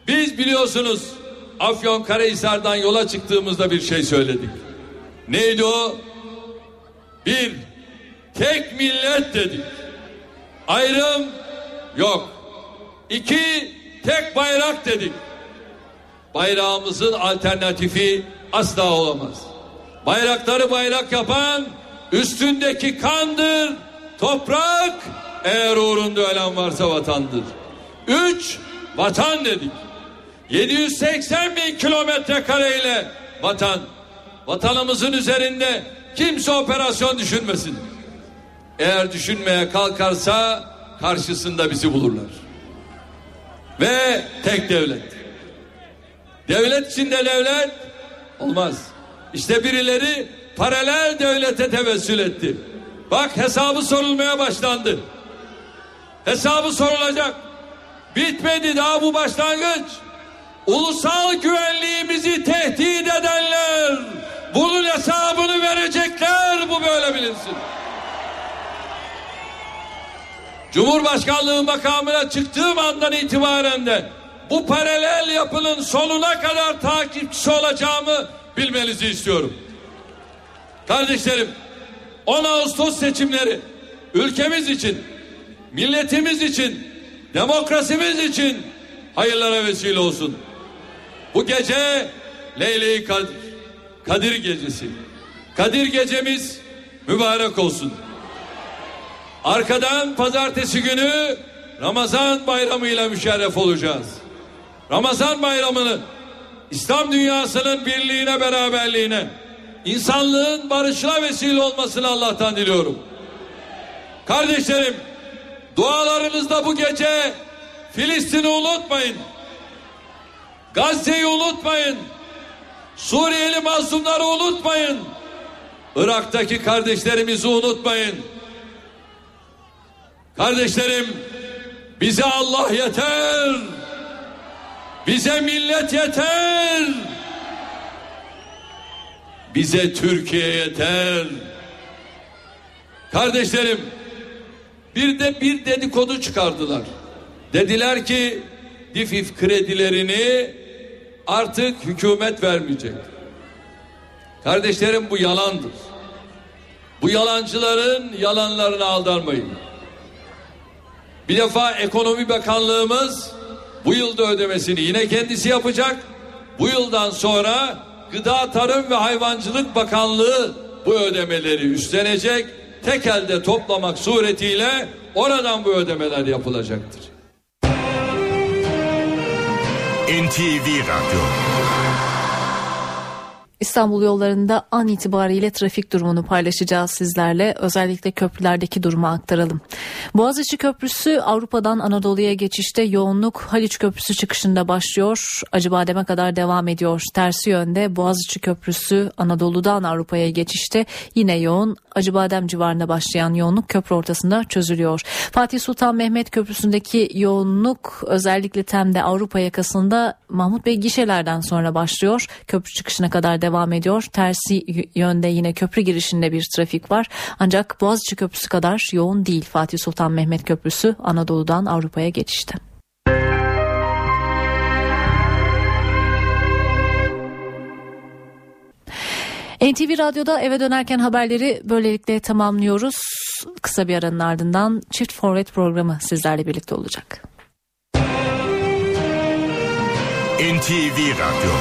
biz biliyorsunuz Afyon Karahisar'dan yola çıktığımızda bir şey söyledik. Neydi o? Bir, tek millet dedik. Ayrım yok. İki, tek bayrak dedik. Bayrağımızın alternatifi asla olamaz. Bayrakları bayrak yapan üstündeki kandır, toprak, eğer uğrunda ölen varsa vatandır. Üç, vatan dedik. 780 bin kilometre kareyle vatan. Vatanımızın üzerinde kimse operasyon düşünmesin. Eğer düşünmeye kalkarsa karşısında bizi bulurlar. Ve tek devlet. Devlet içinde devlet olmaz. İşte birileri paralel devlete tevessül etti. Bak hesabı sorulmaya başlandı. Hesabı sorulacak. Bitmedi daha bu başlangıç. Ulusal güvenliğimizi tehdit edenler bunun hesabını verecekler bu böyle bilinsin. Cumhurbaşkanlığı makamına çıktığım andan itibaren de bu paralel yapının sonuna kadar takipçisi olacağımı bilmenizi istiyorum. Kardeşlerim 10 Ağustos seçimleri ülkemiz için, milletimiz için, demokrasimiz için hayırlara vesile olsun. Bu gece Leyle-i Kadir, Kadir gecesi. Kadir gecemiz mübarek olsun. Arkadan pazartesi günü Ramazan bayramı ile müşerref olacağız. Ramazan bayramını İslam dünyasının birliğine beraberliğine insanlığın barışına vesile olmasını Allah'tan diliyorum. Kardeşlerim dualarınızda bu gece Filistin'i unutmayın. Gazze'yi unutmayın. Suriyeli mazlumları unutmayın. Irak'taki kardeşlerimizi unutmayın. Kardeşlerim bize Allah yeter. Bize millet yeter. Bize Türkiye yeter. Kardeşlerim bir de bir dedikodu çıkardılar. Dediler ki difif kredilerini artık hükümet vermeyecek. Kardeşlerim bu yalandır. Bu yalancıların yalanlarına aldanmayın. Bir defa Ekonomi Bakanlığımız bu yılda ödemesini yine kendisi yapacak. Bu yıldan sonra Gıda Tarım ve Hayvancılık Bakanlığı bu ödemeleri üstlenecek. Tek elde toplamak suretiyle oradan bu ödemeler yapılacaktır. NTV Radyo İstanbul yollarında an itibariyle trafik durumunu paylaşacağız sizlerle. Özellikle köprülerdeki durumu aktaralım. Boğaziçi Köprüsü Avrupa'dan Anadolu'ya geçişte yoğunluk Haliç Köprüsü çıkışında başlıyor. Acıbadem'e kadar devam ediyor. Tersi yönde Boğaziçi Köprüsü Anadolu'dan Avrupa'ya geçişte yine yoğun. Acıbadem civarında başlayan yoğunluk köprü ortasında çözülüyor. Fatih Sultan Mehmet Köprüsü'ndeki yoğunluk özellikle Tem'de Avrupa yakasında Mahmut Bey gişelerden sonra başlıyor. Köprü çıkışına kadar devam ediyor. Tersi yönde yine köprü girişinde bir trafik var. Ancak Boğaziçi Köprüsü kadar yoğun değil Fatih Sultan Mehmet Köprüsü Anadolu'dan Avrupa'ya geçişte. NTV Radyo'da eve dönerken haberleri böylelikle tamamlıyoruz. Kısa bir aranın ardından Çift Forvet programı sizlerle birlikte olacak. NTV Radyo